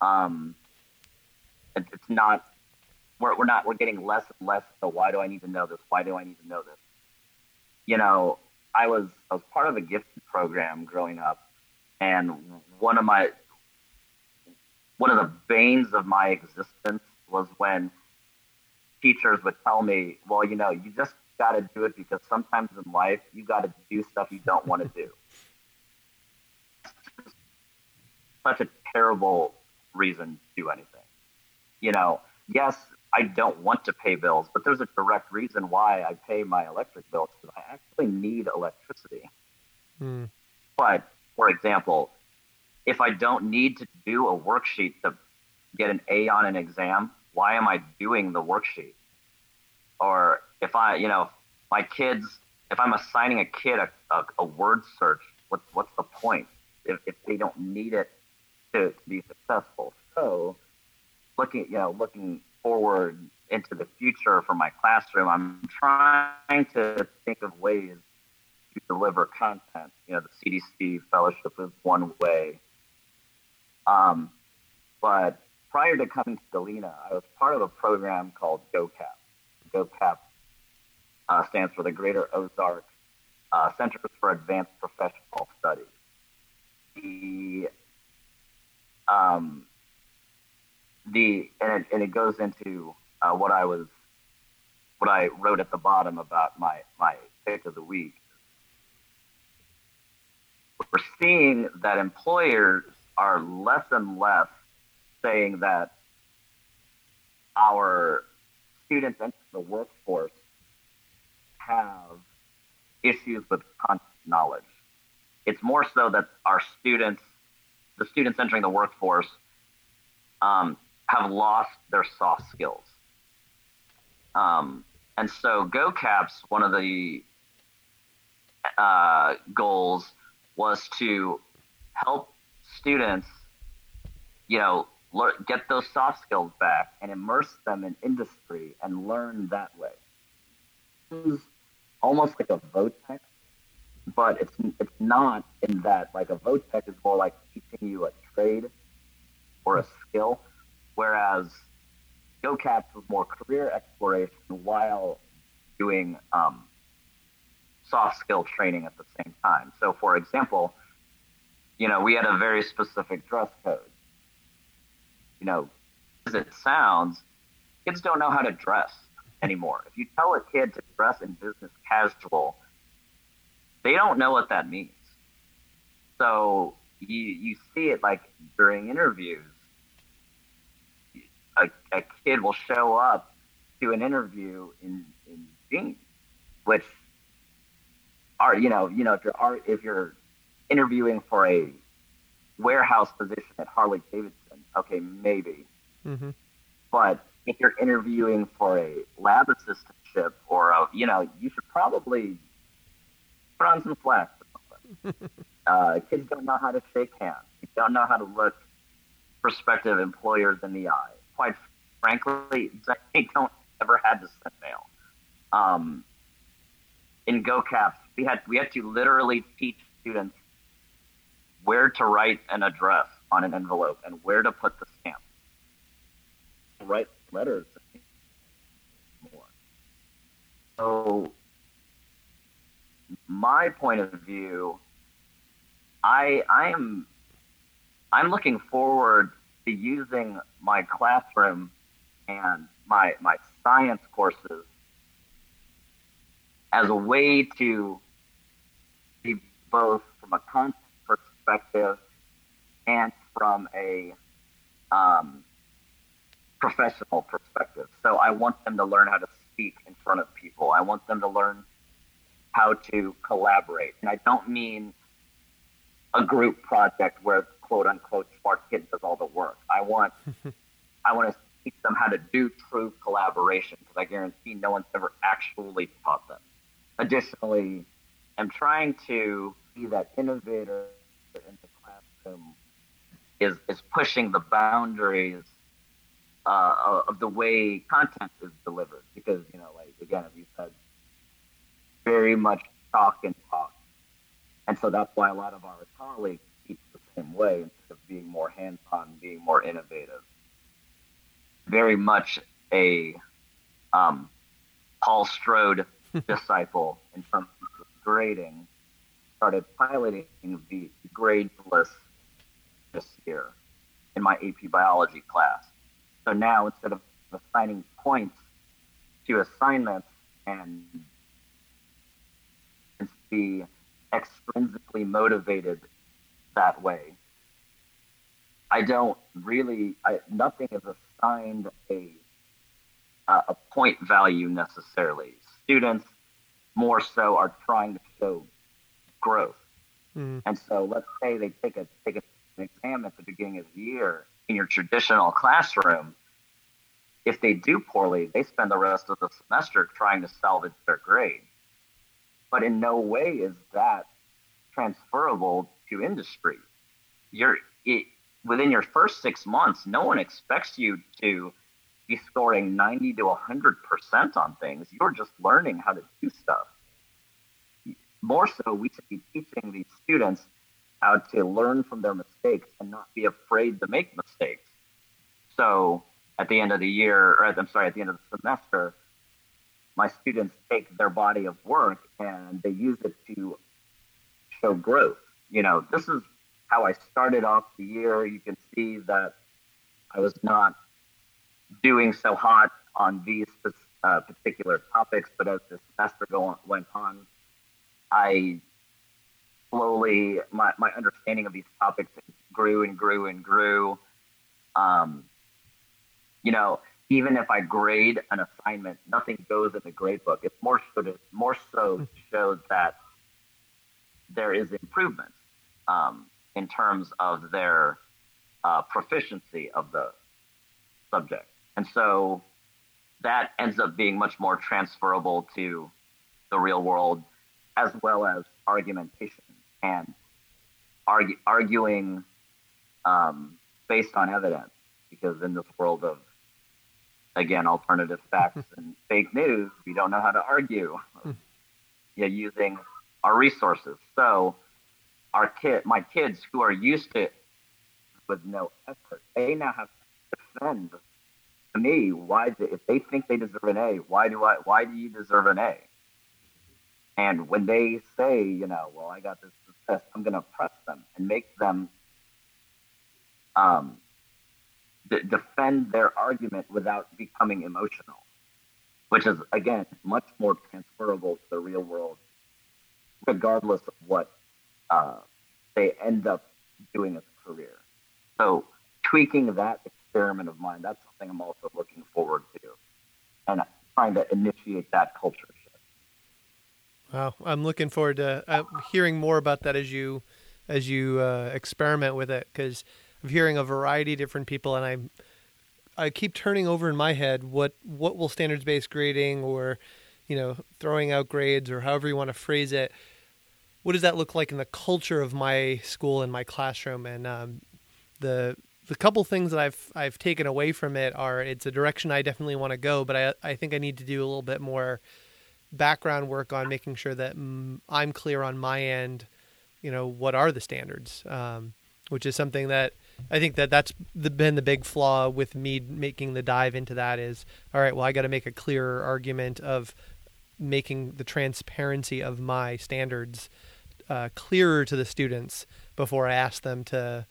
[SPEAKER 2] um, it's not we're, we're not we're getting less and less so why do i need to know this? Why do i need to know this? You know i was i was part of a gifted program growing up and one of my one of the banes of my existence was when teachers would tell me well you know you just got to do it because sometimes in life you got to do stuff you don't want to do such a terrible reason to do anything you know yes I don't want to pay bills, but there's a direct reason why I pay my electric bills because I actually need electricity. Mm. But for example, if I don't need to do a worksheet to get an A on an exam, why am I doing the worksheet? Or if I, you know, my kids, if I'm assigning a kid a, a, a word search, what, what's the point if, if they don't need it to, to be successful? So, looking, you know, looking forward into the future for my classroom, I'm trying to think of ways to deliver content. You know, the CDC fellowship is one way. Um, but prior to coming to Galena, I was part of a program called GoCap. GoCap uh, stands for the Greater Ozark uh, Centers for Advanced Professional Studies. The um, the and it, and it goes into uh, what I was what I wrote at the bottom about my my pick of the week. We're seeing that employers are less and less saying that our students enter the workforce have issues with content knowledge. It's more so that our students, the students entering the workforce, um, have lost their soft skills. Um, and so GoCaps, one of the uh, goals was to help students, you know, get those soft skills back and immerse them in industry and learn that way. It's almost like a VOTEC, but it's it's not in that. Like a VOTEC is more like teaching you a trade or a skill whereas GoCaps was more career exploration while doing um, soft skill training at the same time. So, for example, you know, we had a very specific dress code. You know, as it sounds, kids don't know how to dress anymore. If you tell a kid to dress in business casual, they don't know what that means. So you you see it like during interviews a, a kid will show up to an interview in, in jeans, which are you know you know if you're if you're interviewing for a warehouse position at Harley Davidson, okay, maybe. Mm-hmm. But if you're interviewing for a lab assistantship or a, you know, you should probably put on some slacks. uh, kids don't know how to shake hands. You don't know how to look prospective employers in the eye quite frankly, they don't ever had to send mail. Um, in GoCaps, we had we had to literally teach students where to write an address on an envelope and where to put the stamp. Write letters more. So my point of view, I I am I'm looking forward to using my classroom and my my science courses as a way to be both from a content perspective and from a um, professional perspective. So I want them to learn how to speak in front of people. I want them to learn how to collaborate. And I don't mean a group project where quote unquote smart kid does all the work. I want I want to teach them how to do true collaboration because I guarantee no one's ever actually taught them. Additionally, I'm trying to be that innovator in the classroom is, is pushing the boundaries uh, of the way content is delivered. Because, you know, like, again, as you said, very much talk and talk. And so that's why a lot of our colleagues teach the same way instead of being more hands on, being more innovative. Very much a um, Paul Strode disciple in terms of grading, started piloting the gradeless this year in my AP biology class. So now instead of assigning points to assignments and, be extrinsically motivated that way, I don't really, I, nothing is assigned a, a point value necessarily students more so are trying to show growth. Mm. And so let's say they take a take an exam at the beginning of the year in your traditional classroom. If they do poorly, they spend the rest of the semester trying to salvage their grade. But in no way is that transferable to industry. You're it, within your first six months, no one expects you to be scoring 90 to 100% on things. You're just learning how to do stuff. More so, we should be teaching these students how to learn from their mistakes and not be afraid to make mistakes. So at the end of the year, or I'm sorry, at the end of the semester, my students take their body of work and they use it to show growth. You know, this is how I started off the year. You can see that I was not doing so hot on these uh, particular topics, but as the semester go on, went on, I slowly my, my understanding of these topics grew and grew and grew. Um, you know, even if I grade an assignment, nothing goes in the grade book. It's more so to, more so shows that there is improvement um, in terms of their uh, proficiency of the subject. And so that ends up being much more transferable to the real world as well as argumentation and argue, arguing um, based on evidence. Because in this world of, again, alternative facts and fake news, we don't know how to argue. Hmm. yeah, using our resources. So our kid, my kids who are used to it with no effort, they now have to defend to me, why if they think they deserve an A, why do I? Why do you deserve an A? And when they say, you know, well, I got this I'm going to press them and make them um, d- defend their argument without becoming emotional, which is again much more transferable to the real world, regardless of what uh, they end up doing as a career. So tweaking that experiment of mine, that's something I'm also looking forward to and trying to initiate that culture.
[SPEAKER 1] Wow, I'm looking forward to uh, hearing more about that as you as you uh, experiment with it because I'm hearing a variety of different people and I'm I keep turning over in my head what what will standards based grading or you know throwing out grades or however you want to phrase it. What does that look like in the culture of my school and my classroom? And um, the the couple things that I've I've taken away from it are it's a direction I definitely want to go, but I I think I need to do a little bit more background work on making sure that mm, I'm clear on my end. You know, what are the standards? Um, which is something that I think that that's the, been the big flaw with me making the dive into that is all right. Well, I got to make a clearer argument of making the transparency of my standards uh, clearer to the students before I ask them to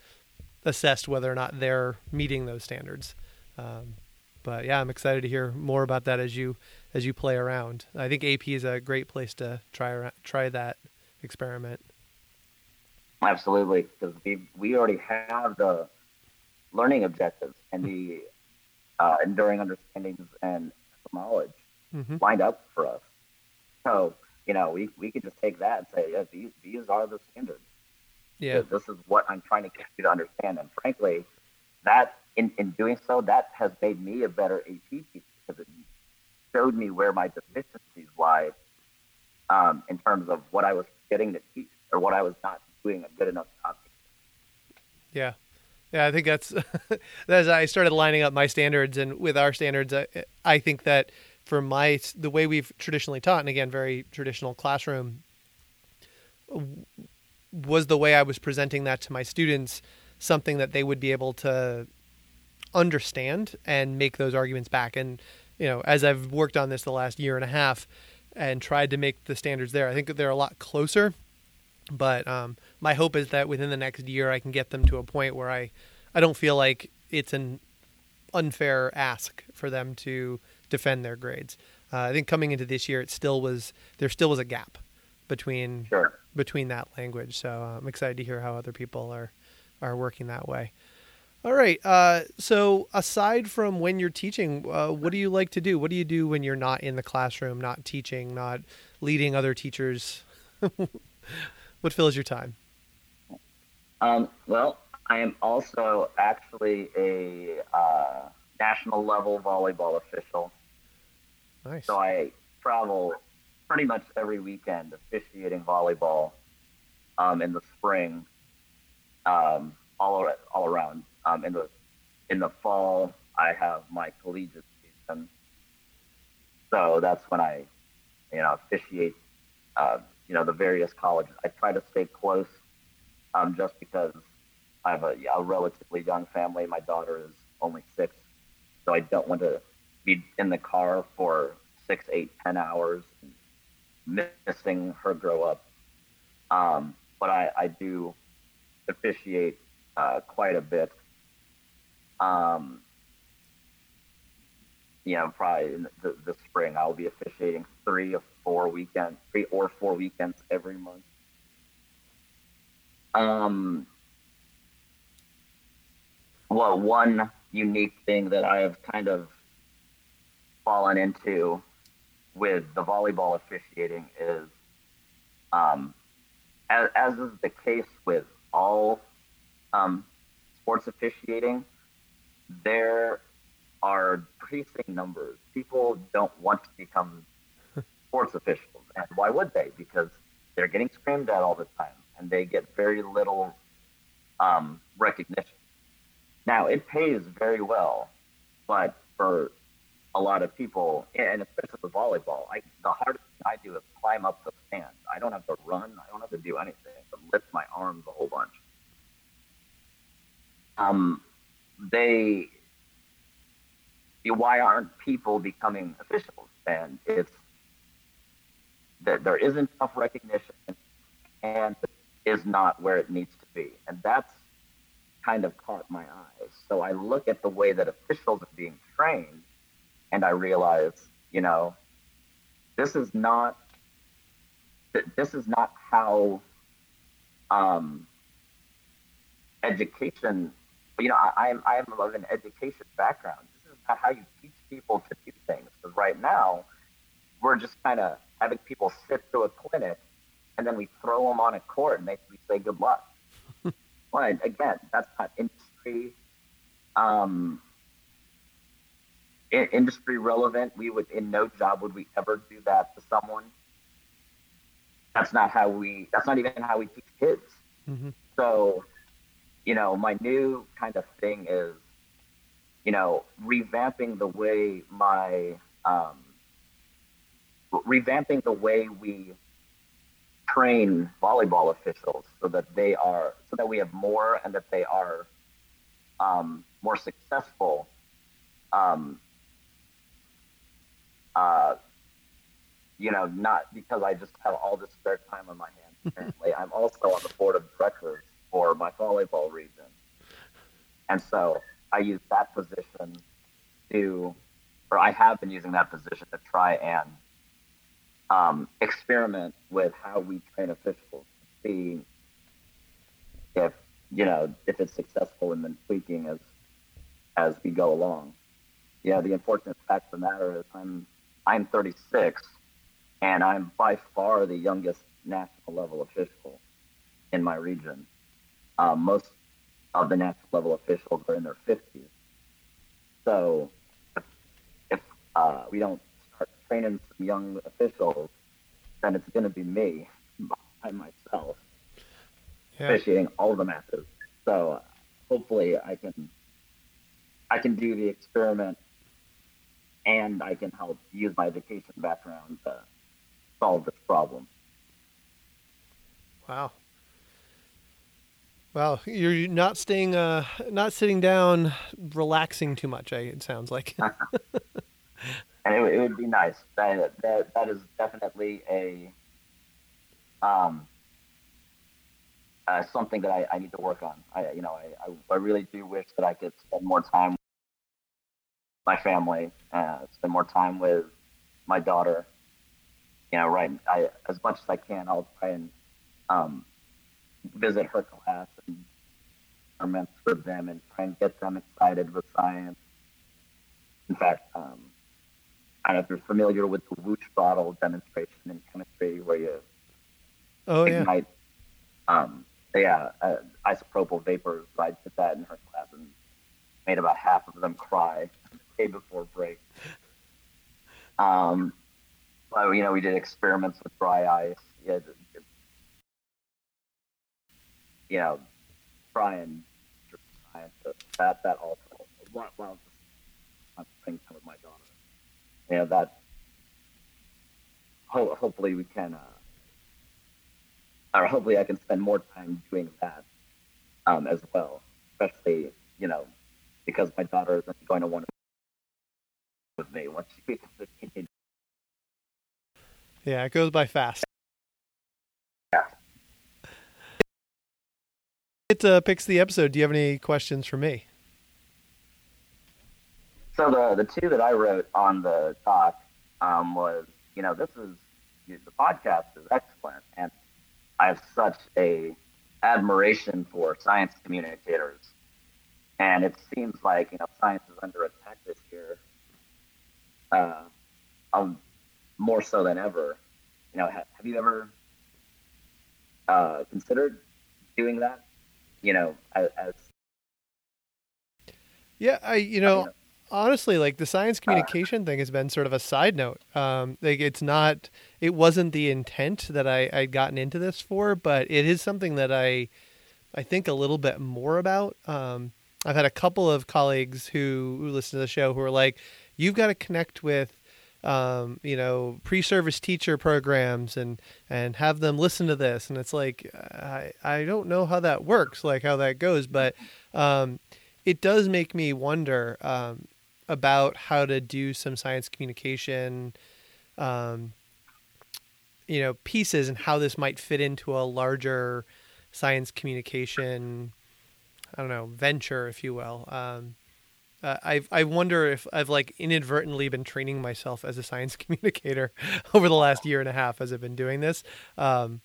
[SPEAKER 1] assess whether or not they're meeting those standards. Um, but yeah, I'm excited to hear more about that as you as you play around. I think AP is a great place to try try that experiment.
[SPEAKER 2] Absolutely, because we we already have the learning objectives and the uh, enduring understandings and knowledge mm-hmm. lined up for us. So you know, we we could just take that and say, yeah, these these are the standards.
[SPEAKER 1] Yeah,
[SPEAKER 2] this is what I'm trying to get you to understand. And frankly, that in in doing so, that has made me a better AP teacher because it showed me where my deficiencies lie um, in terms of what I was getting to teach or what I was not doing a good enough job.
[SPEAKER 1] Yeah. Yeah, I think that's as I started lining up my standards and with our standards, I, I think that for my the way we've traditionally taught, and again, very traditional classroom, was the way I was presenting that to my students something that they would be able to understand and make those arguments back. And you know, as I've worked on this the last year and a half and tried to make the standards there, I think that they're a lot closer. But um, my hope is that within the next year, I can get them to a point where I, I don't feel like it's an unfair ask for them to defend their grades. Uh, I think coming into this year, it still was there still was a gap between
[SPEAKER 2] sure.
[SPEAKER 1] between that language. So uh, I'm excited to hear how other people are are working that way. All right. Uh, so aside from when you're teaching, uh, what do you like to do? What do you do when you're not in the classroom, not teaching, not leading other teachers? what fills your time?
[SPEAKER 2] Um, well, I am also actually a uh, national level volleyball official.
[SPEAKER 1] Nice.
[SPEAKER 2] So I travel pretty much every weekend officiating volleyball um, in the spring, um, all all around. Um, in the in the fall, I have my collegiate season, so that's when I, you know, officiate. Uh, you know, the various colleges. I try to stay close, um, just because I have a, a relatively young family. My daughter is only six, so I don't want to be in the car for six, eight, ten hours, missing her grow up. Um, but I, I do officiate uh, quite a bit. Um, probably in the, the spring, I'll be officiating three or four weekends, three or four weekends every month. Um, well, one unique thing that I have kind of fallen into with the volleyball officiating is, um, as, as is the case with all um, sports officiating, there are decreasing numbers. People don't want to become sports officials. And why would they? Because they're getting screamed at all the time and they get very little um, recognition. Now, it pays very well, but for a lot of people, and especially with volleyball, I, the hardest thing I do is climb up the stand. I don't have to run. I don't have to do anything. I lift my arms a whole bunch. Um, they, why aren't people becoming officials? And it's that there isn't enough recognition and is not where it needs to be. And that's kind of caught my eyes. So I look at the way that officials are being trained and I realize, you know, this is not this is not how um, education. You know, I, am I am of an education background. This is not how you teach people to do things. Because right now, we're just kind of having people sit through a clinic, and then we throw them on a court and they we say good luck. well, again, that's not industry. Um, industry relevant. We would, in no job, would we ever do that to someone. That's not how we. That's not even how we teach kids. Mm-hmm. So, you know, my new kind of thing is, you know, revamping the way my um, revamping the way we train volleyball officials so that they are so that we have more and that they are um, more successful um, uh, you know not because i just have all this spare time on my hands apparently. I'm also on the board of directors for my volleyball region and so i use that position to or i have been using that position to try and um, experiment with how we train officials to see if you know if it's successful and then tweaking as as we go along. Yeah, the unfortunate fact of the matter is I'm I'm 36 and I'm by far the youngest national level official in my region. Um, most of the national level officials are in their 50s. So if, if uh, we don't start training some young officials, then it's going to be me by myself yeah. officiating all the matches. So hopefully I can I can do the experiment and I can help use my education background to solve this problem.
[SPEAKER 1] Wow. Wow, you're not staying, uh, not sitting down, relaxing too much. it sounds like.
[SPEAKER 2] and it, it would be nice. That that that is definitely a um uh, something that I, I need to work on. I you know I, I, I really do wish that I could spend more time with my family, uh, spend more time with my daughter. You know, right? I as much as I can, I'll try and um, visit her class and experiment with them and try and get them excited with science. In fact, um, I don't know if you're familiar with the Whoosh bottle demonstration in chemistry, where you
[SPEAKER 1] oh,
[SPEAKER 2] ignite, yeah. um, yeah, uh, isopropyl vapors. I did that in her class and made about half of them cry the day before break. Um, but, you know, we did experiments with dry ice. Yeah, you know, try and that that also while, while I'm spending time with my daughter you know that ho- hopefully we can uh, or hopefully I can spend more time doing that um, as well, especially you know because my daughter isn't going to want to with me once she becomes a teenager.
[SPEAKER 1] Yeah, it goes by fast.
[SPEAKER 2] Yeah.
[SPEAKER 1] It uh, picks the episode. Do you have any questions for me?
[SPEAKER 2] So the the two that I wrote on the doc um, was, you know, this is the podcast is excellent, and I have such a admiration for science communicators, and it seems like you know science is under attack this year, uh, um, more so than ever. You know, have, have you ever uh, considered doing that? You know, as, as
[SPEAKER 1] yeah, I you know. I mean, honestly, like the science communication thing has been sort of a side note. Um, like it's not, it wasn't the intent that I I'd gotten into this for, but it is something that I, I think a little bit more about. Um, I've had a couple of colleagues who, who listen to the show who are like, you've got to connect with, um, you know, pre-service teacher programs and and have them listen to this. And it's like, I I don't know how that works, like how that goes, but um, it does make me wonder. Um, about how to do some science communication, um, you know, pieces and how this might fit into a larger science communication, I don't know, venture, if you will. Um, uh, I I wonder if I've like inadvertently been training myself as a science communicator over the last year and a half as I've been doing this. Um,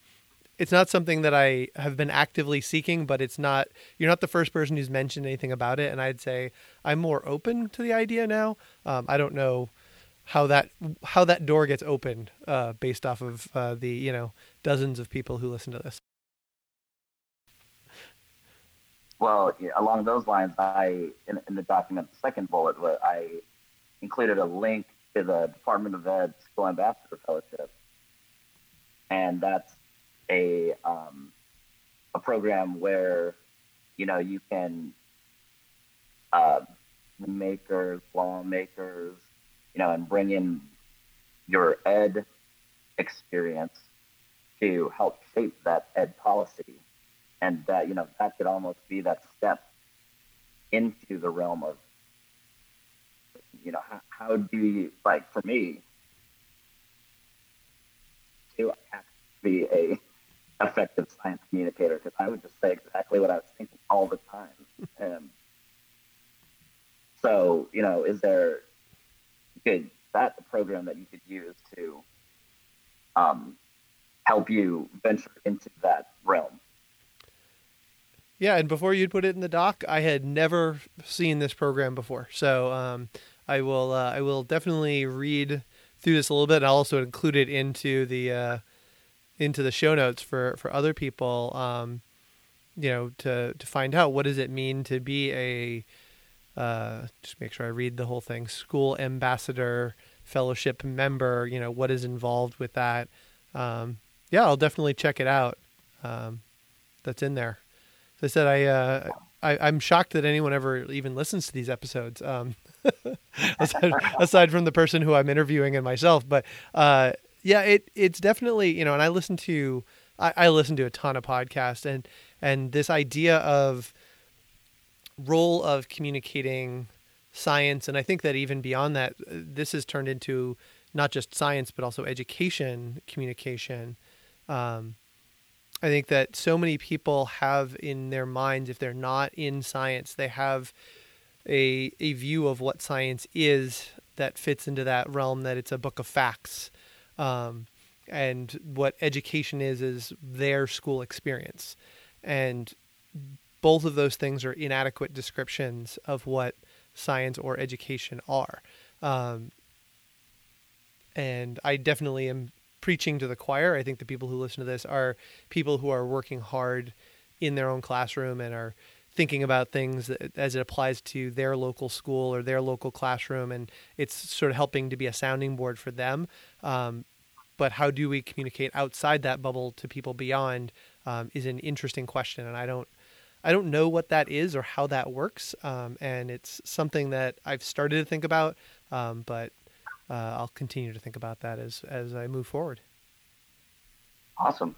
[SPEAKER 1] it's not something that I have been actively seeking, but it's not you're not the first person who's mentioned anything about it, and I'd say I'm more open to the idea now. Um, I don't know how that how that door gets opened uh, based off of uh, the you know dozens of people who listen to this.
[SPEAKER 2] Well, along those lines, I in, in the document, the second bullet, I included a link to the Department of Ed School Ambassador Fellowship, and that's a um, a program where you know you can uh, makers, lawmakers, you know, and bring in your ed experience to help shape that ed policy. And that, you know, that could almost be that step into the realm of, you know, how, how do you, like for me, to have to be a effective science communicator because I would just say exactly what I was thinking all the time. And so, you know, is there good that a program that you could use to um, help you venture into that realm?
[SPEAKER 1] Yeah, and before you'd put it in the doc, I had never seen this program before, so um, I will uh, I will definitely read through this a little bit, and I'll also include it into the uh, into the show notes for for other people. Um, you know, to to find out what does it mean to be a uh, just make sure I read the whole thing. School ambassador, fellowship member. You know what is involved with that. Um, yeah, I'll definitely check it out. Um, that's in there. I said, I, uh, I am shocked that anyone ever even listens to these episodes. Um, aside, aside, from the person who I'm interviewing and myself, but uh, yeah, it it's definitely you know, and I listen to I, I listen to a ton of podcasts, and and this idea of role of communicating science, and I think that even beyond that, this has turned into not just science but also education communication. Um, I think that so many people have in their minds, if they're not in science, they have a a view of what science is that fits into that realm that it's a book of facts um, and what education is is their school experience, and both of those things are inadequate descriptions of what science or education are. Um, and I definitely am preaching to the choir. I think the people who listen to this are people who are working hard in their own classroom and are thinking about things as it applies to their local school or their local classroom, and it's sort of helping to be a sounding board for them. Um, but how do we communicate outside that bubble to people beyond um, is an interesting question, and I don't. I don't know what that is or how that works, um, and it's something that I've started to think about, um, but uh, I'll continue to think about that as as I move forward.
[SPEAKER 2] Awesome.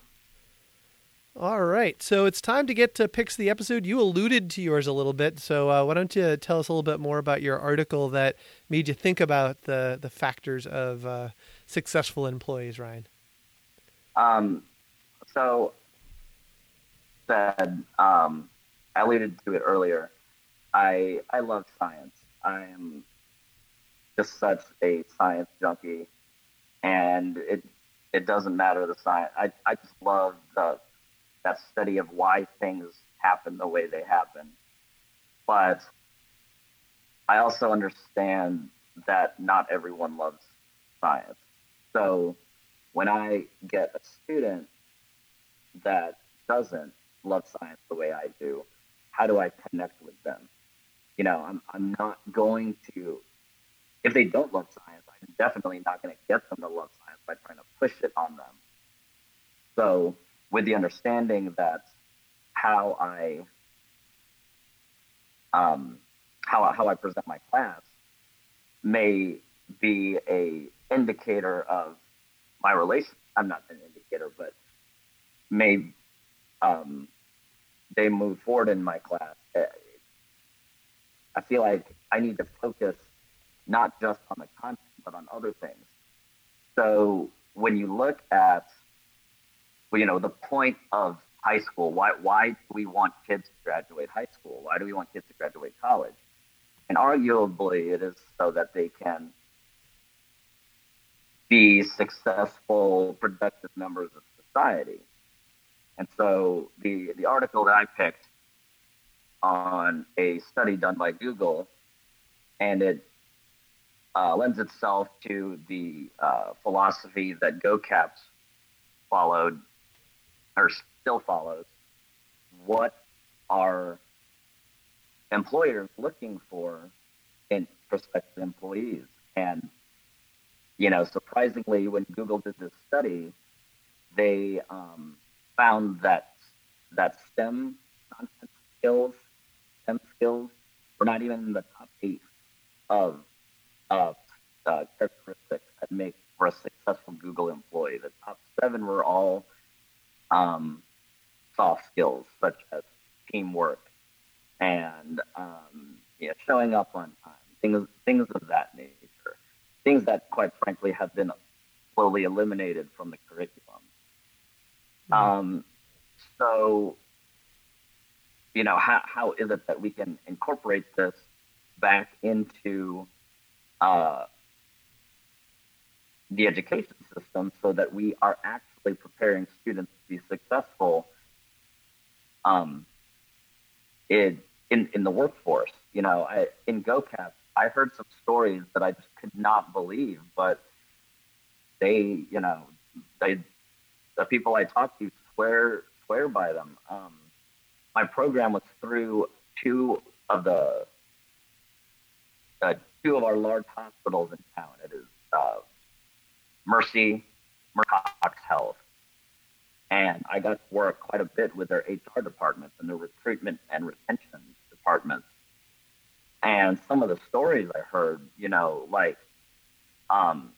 [SPEAKER 1] All right, so it's time to get to picks of the episode. You alluded to yours a little bit, so uh, why don't you tell us a little bit more about your article that made you think about the the factors of uh, successful employees, Ryan?
[SPEAKER 2] Um, so said um, I alluded to it earlier. I I love science. I am just such a science junkie, and it it doesn't matter the science. I I just love the that study of why things happen the way they happen. But I also understand that not everyone loves science. So when I get a student that doesn't love science the way I do, how do I connect with them? You know, I'm, I'm not going to, if they don't love science, I'm definitely not going to get them to love science by trying to push it on them. So with the understanding that how I um, how how I present my class may be a indicator of my relation. I'm not an indicator, but may um, they move forward in my class. I feel like I need to focus not just on the content, but on other things. So when you look at you know, the point of high school. Why why do we want kids to graduate high school? Why do we want kids to graduate college? And arguably, it is so that they can be successful, productive members of society. And so the the article that I picked on a study done by Google, and it uh, lends itself to the uh, philosophy that GoCaps followed or still follows. What are employers looking for in prospective employees? And, you know, surprisingly, when Google did this study, they um, found that that STEM skills, STEM skills, were not even in the top eight of uh, uh, characteristics that make for a successful Google employee. The top seven were all um, soft skills such as teamwork and um, yeah, showing up on time, things things of that nature, things that quite frankly have been slowly eliminated from the curriculum. Mm-hmm. Um, so, you know, how, how is it that we can incorporate this back into uh, the education system so that we are actually preparing students to be successful um, in, in, in the workforce? You know, I, in GoCap, I heard some stories that I just could not believe, but they, you know, they, the people I talked to swear swear by them. Um, my program was through two of the uh, two of our large hospitals in town. It is uh, Mercy, Mercox Health, and I got to work quite a bit with their HR departments and their recruitment and retention departments. And some of the stories I heard, you know, like um,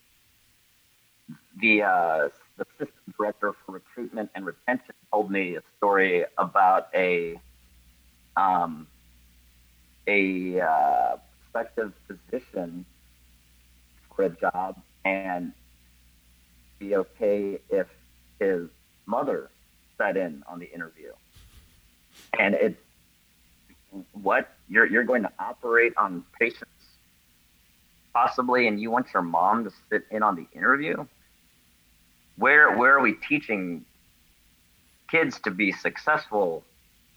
[SPEAKER 2] the uh, the system director for recruitment and retention told me a story about a um, a uh, prospective position for a job and be okay if his mother sat in on the interview. And it, what you're you're going to operate on patients possibly, and you want your mom to sit in on the interview where where are we teaching kids to be successful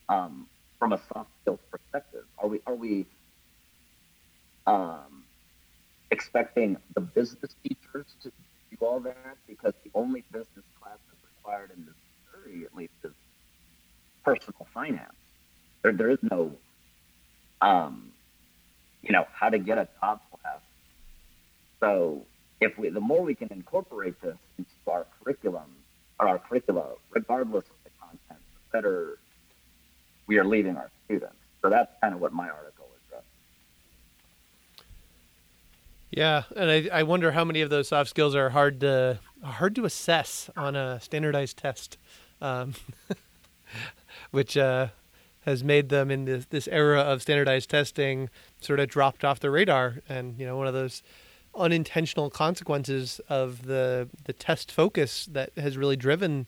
[SPEAKER 2] um, from a soft skills perspective? Are we are we um, expecting the business teachers to do all that because the only business class that's required in Missouri, at least, is personal finance. There there is no um, you know how to get a job class. So if we, the more we can incorporate this into our curriculum or our curricula, regardless of the content, the better we are leading our students. So that's kind of what my article
[SPEAKER 1] Yeah, and I, I wonder how many of those soft skills are hard to hard to assess on a standardized test, um, which uh, has made them in this this era of standardized testing sort of dropped off the radar. And you know, one of those unintentional consequences of the the test focus that has really driven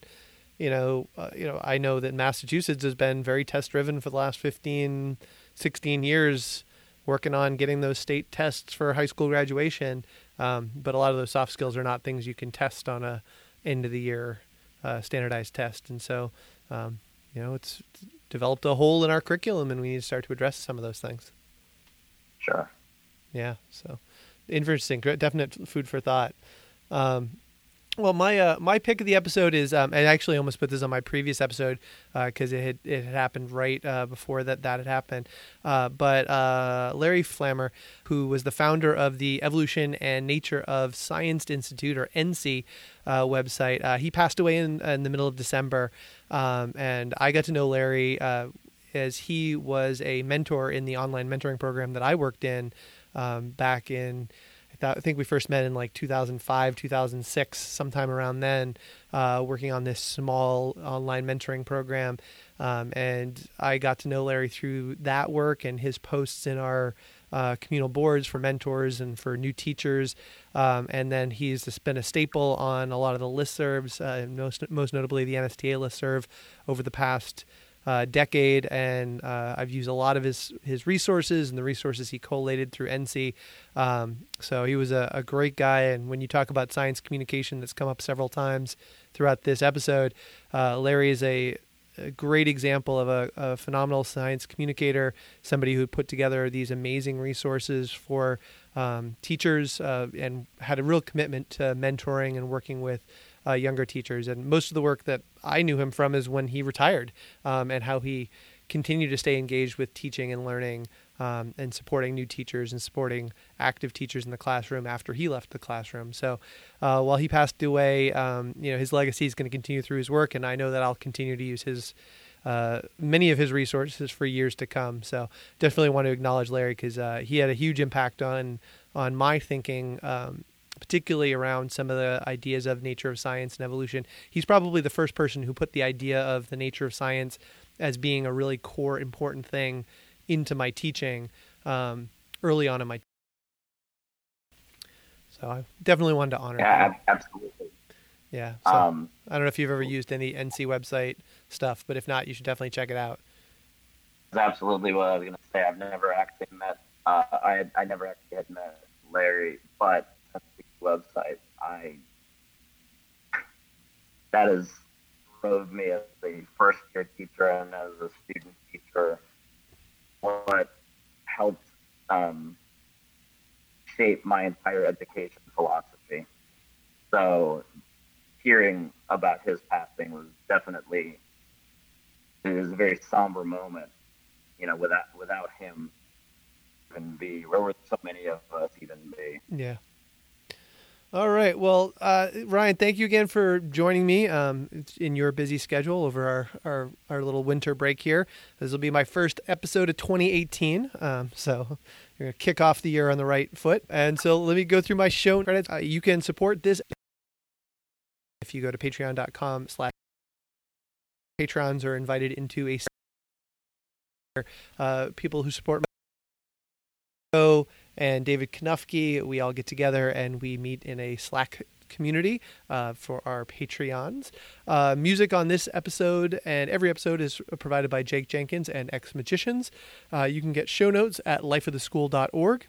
[SPEAKER 1] you know uh, you know I know that Massachusetts has been very test driven for the last 15 16 years working on getting those state tests for high school graduation um, but a lot of those soft skills are not things you can test on a end of the year uh, standardized test. And so um, you know it's developed a hole in our curriculum and we need to start to address some of those things.
[SPEAKER 2] Sure.
[SPEAKER 1] Yeah so interesting, definite food for thought. Um, well, my uh, my pick of the episode is, um, I actually almost put this on my previous episode because uh, it had it had happened right uh, before that that had happened. Uh, but uh, Larry Flammer, who was the founder of the Evolution and Nature of Science Institute or ENSI uh, website, he passed away in, in the middle of December, um, and I got to know Larry as he was a mentor in the online mentoring program that I worked in um, back in. I think we first met in like 2005, 2006, sometime around then, uh, working on this small online mentoring program. Um, and I got to know Larry through that work and his posts in our uh, communal boards for mentors and for new teachers. Um, and then he's been a staple on a lot of the listservs, uh, most, most notably the NSTA listserv over the past uh, decade, and uh, I've used a lot of his his resources and the resources he collated through ENSI. Um, so he was a, a, great guy. And when you talk about science communication, that's come up several times throughout this episode, uh, Larry is a, a, great example of a, a, phenomenal science communicator, somebody who put together these amazing resources for um, teachers uh, and had a real commitment to mentoring and working with uh, younger teachers. And most of the work that I knew him from is when he retired um, and how he continued to stay engaged with teaching and learning um, and supporting new teachers and supporting active teachers in the classroom after he left the classroom. So uh, while he passed away, um, you know his legacy is going to continue through his work, and I know that I'll continue to use his. Uh, many of his resources for years to come. So definitely want to acknowledge Larry because uh, he had a huge impact on on my thinking um, particularly around some of the ideas of nature of science and evolution. He's probably the first person who put the idea of the nature of science as being a really core important thing into my teaching um, early on in my. So I definitely wanted to honor.
[SPEAKER 2] Yeah,
[SPEAKER 1] him.
[SPEAKER 2] absolutely.
[SPEAKER 1] Yeah. So
[SPEAKER 2] Um,
[SPEAKER 1] I don't know if you've ever used any ENSI website stuff, but if not, you should definitely check it out.
[SPEAKER 2] That's absolutely what I was gonna say. I've never actually met. Uh, I I never actually had met Larry, but website, I that has drove me as a first year teacher and as a student teacher. What helped um, shape my entire education philosophy. So, hearing about his passing was definitely it was a very somber moment you know, without without him, even be where would so many of us even be?
[SPEAKER 1] Yeah. All right. Well, uh, Ryan, thank you again for joining me um, in your busy schedule over our, our, our little winter break here. This will be my first episode of 2018. Um, so you're going to kick off the year on the right foot. And so let me go through my show credits. Uh, you can support this if you go to patreon.com slash patrons are invited into a uh, people who support my and David Knufke, we all get together and we meet in a Slack community uh, for our Patreons. Uh, music on this episode and every episode is provided by Jake Jenkins and Ex Magicians. Uh, you can get show notes at lifeoftheschool.org.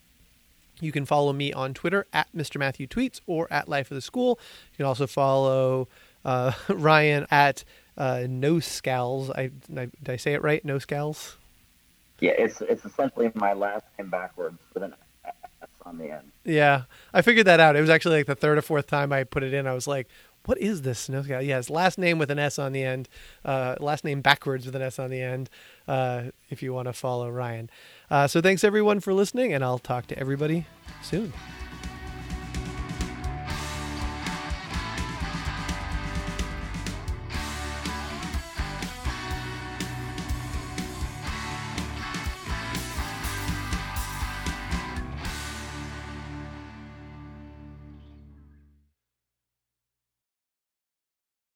[SPEAKER 1] You can follow me on Twitter at Mr. Matthew Tweets or at Life of the School. You can also follow uh, Ryan at uh, No Scowls. I, I, did I say it right? No Scowls?
[SPEAKER 2] Yeah, it's it's essentially my last name backwards with an on the end.
[SPEAKER 1] Yeah, I figured that out. It was actually like the third or fourth time I put it in. I was like, "What is this?" No, yeah, his last name with an S on the end, uh, last name backwards with an S on the end. Uh, if you want to follow Ryan, uh, so thanks everyone for listening, and I'll talk to everybody soon.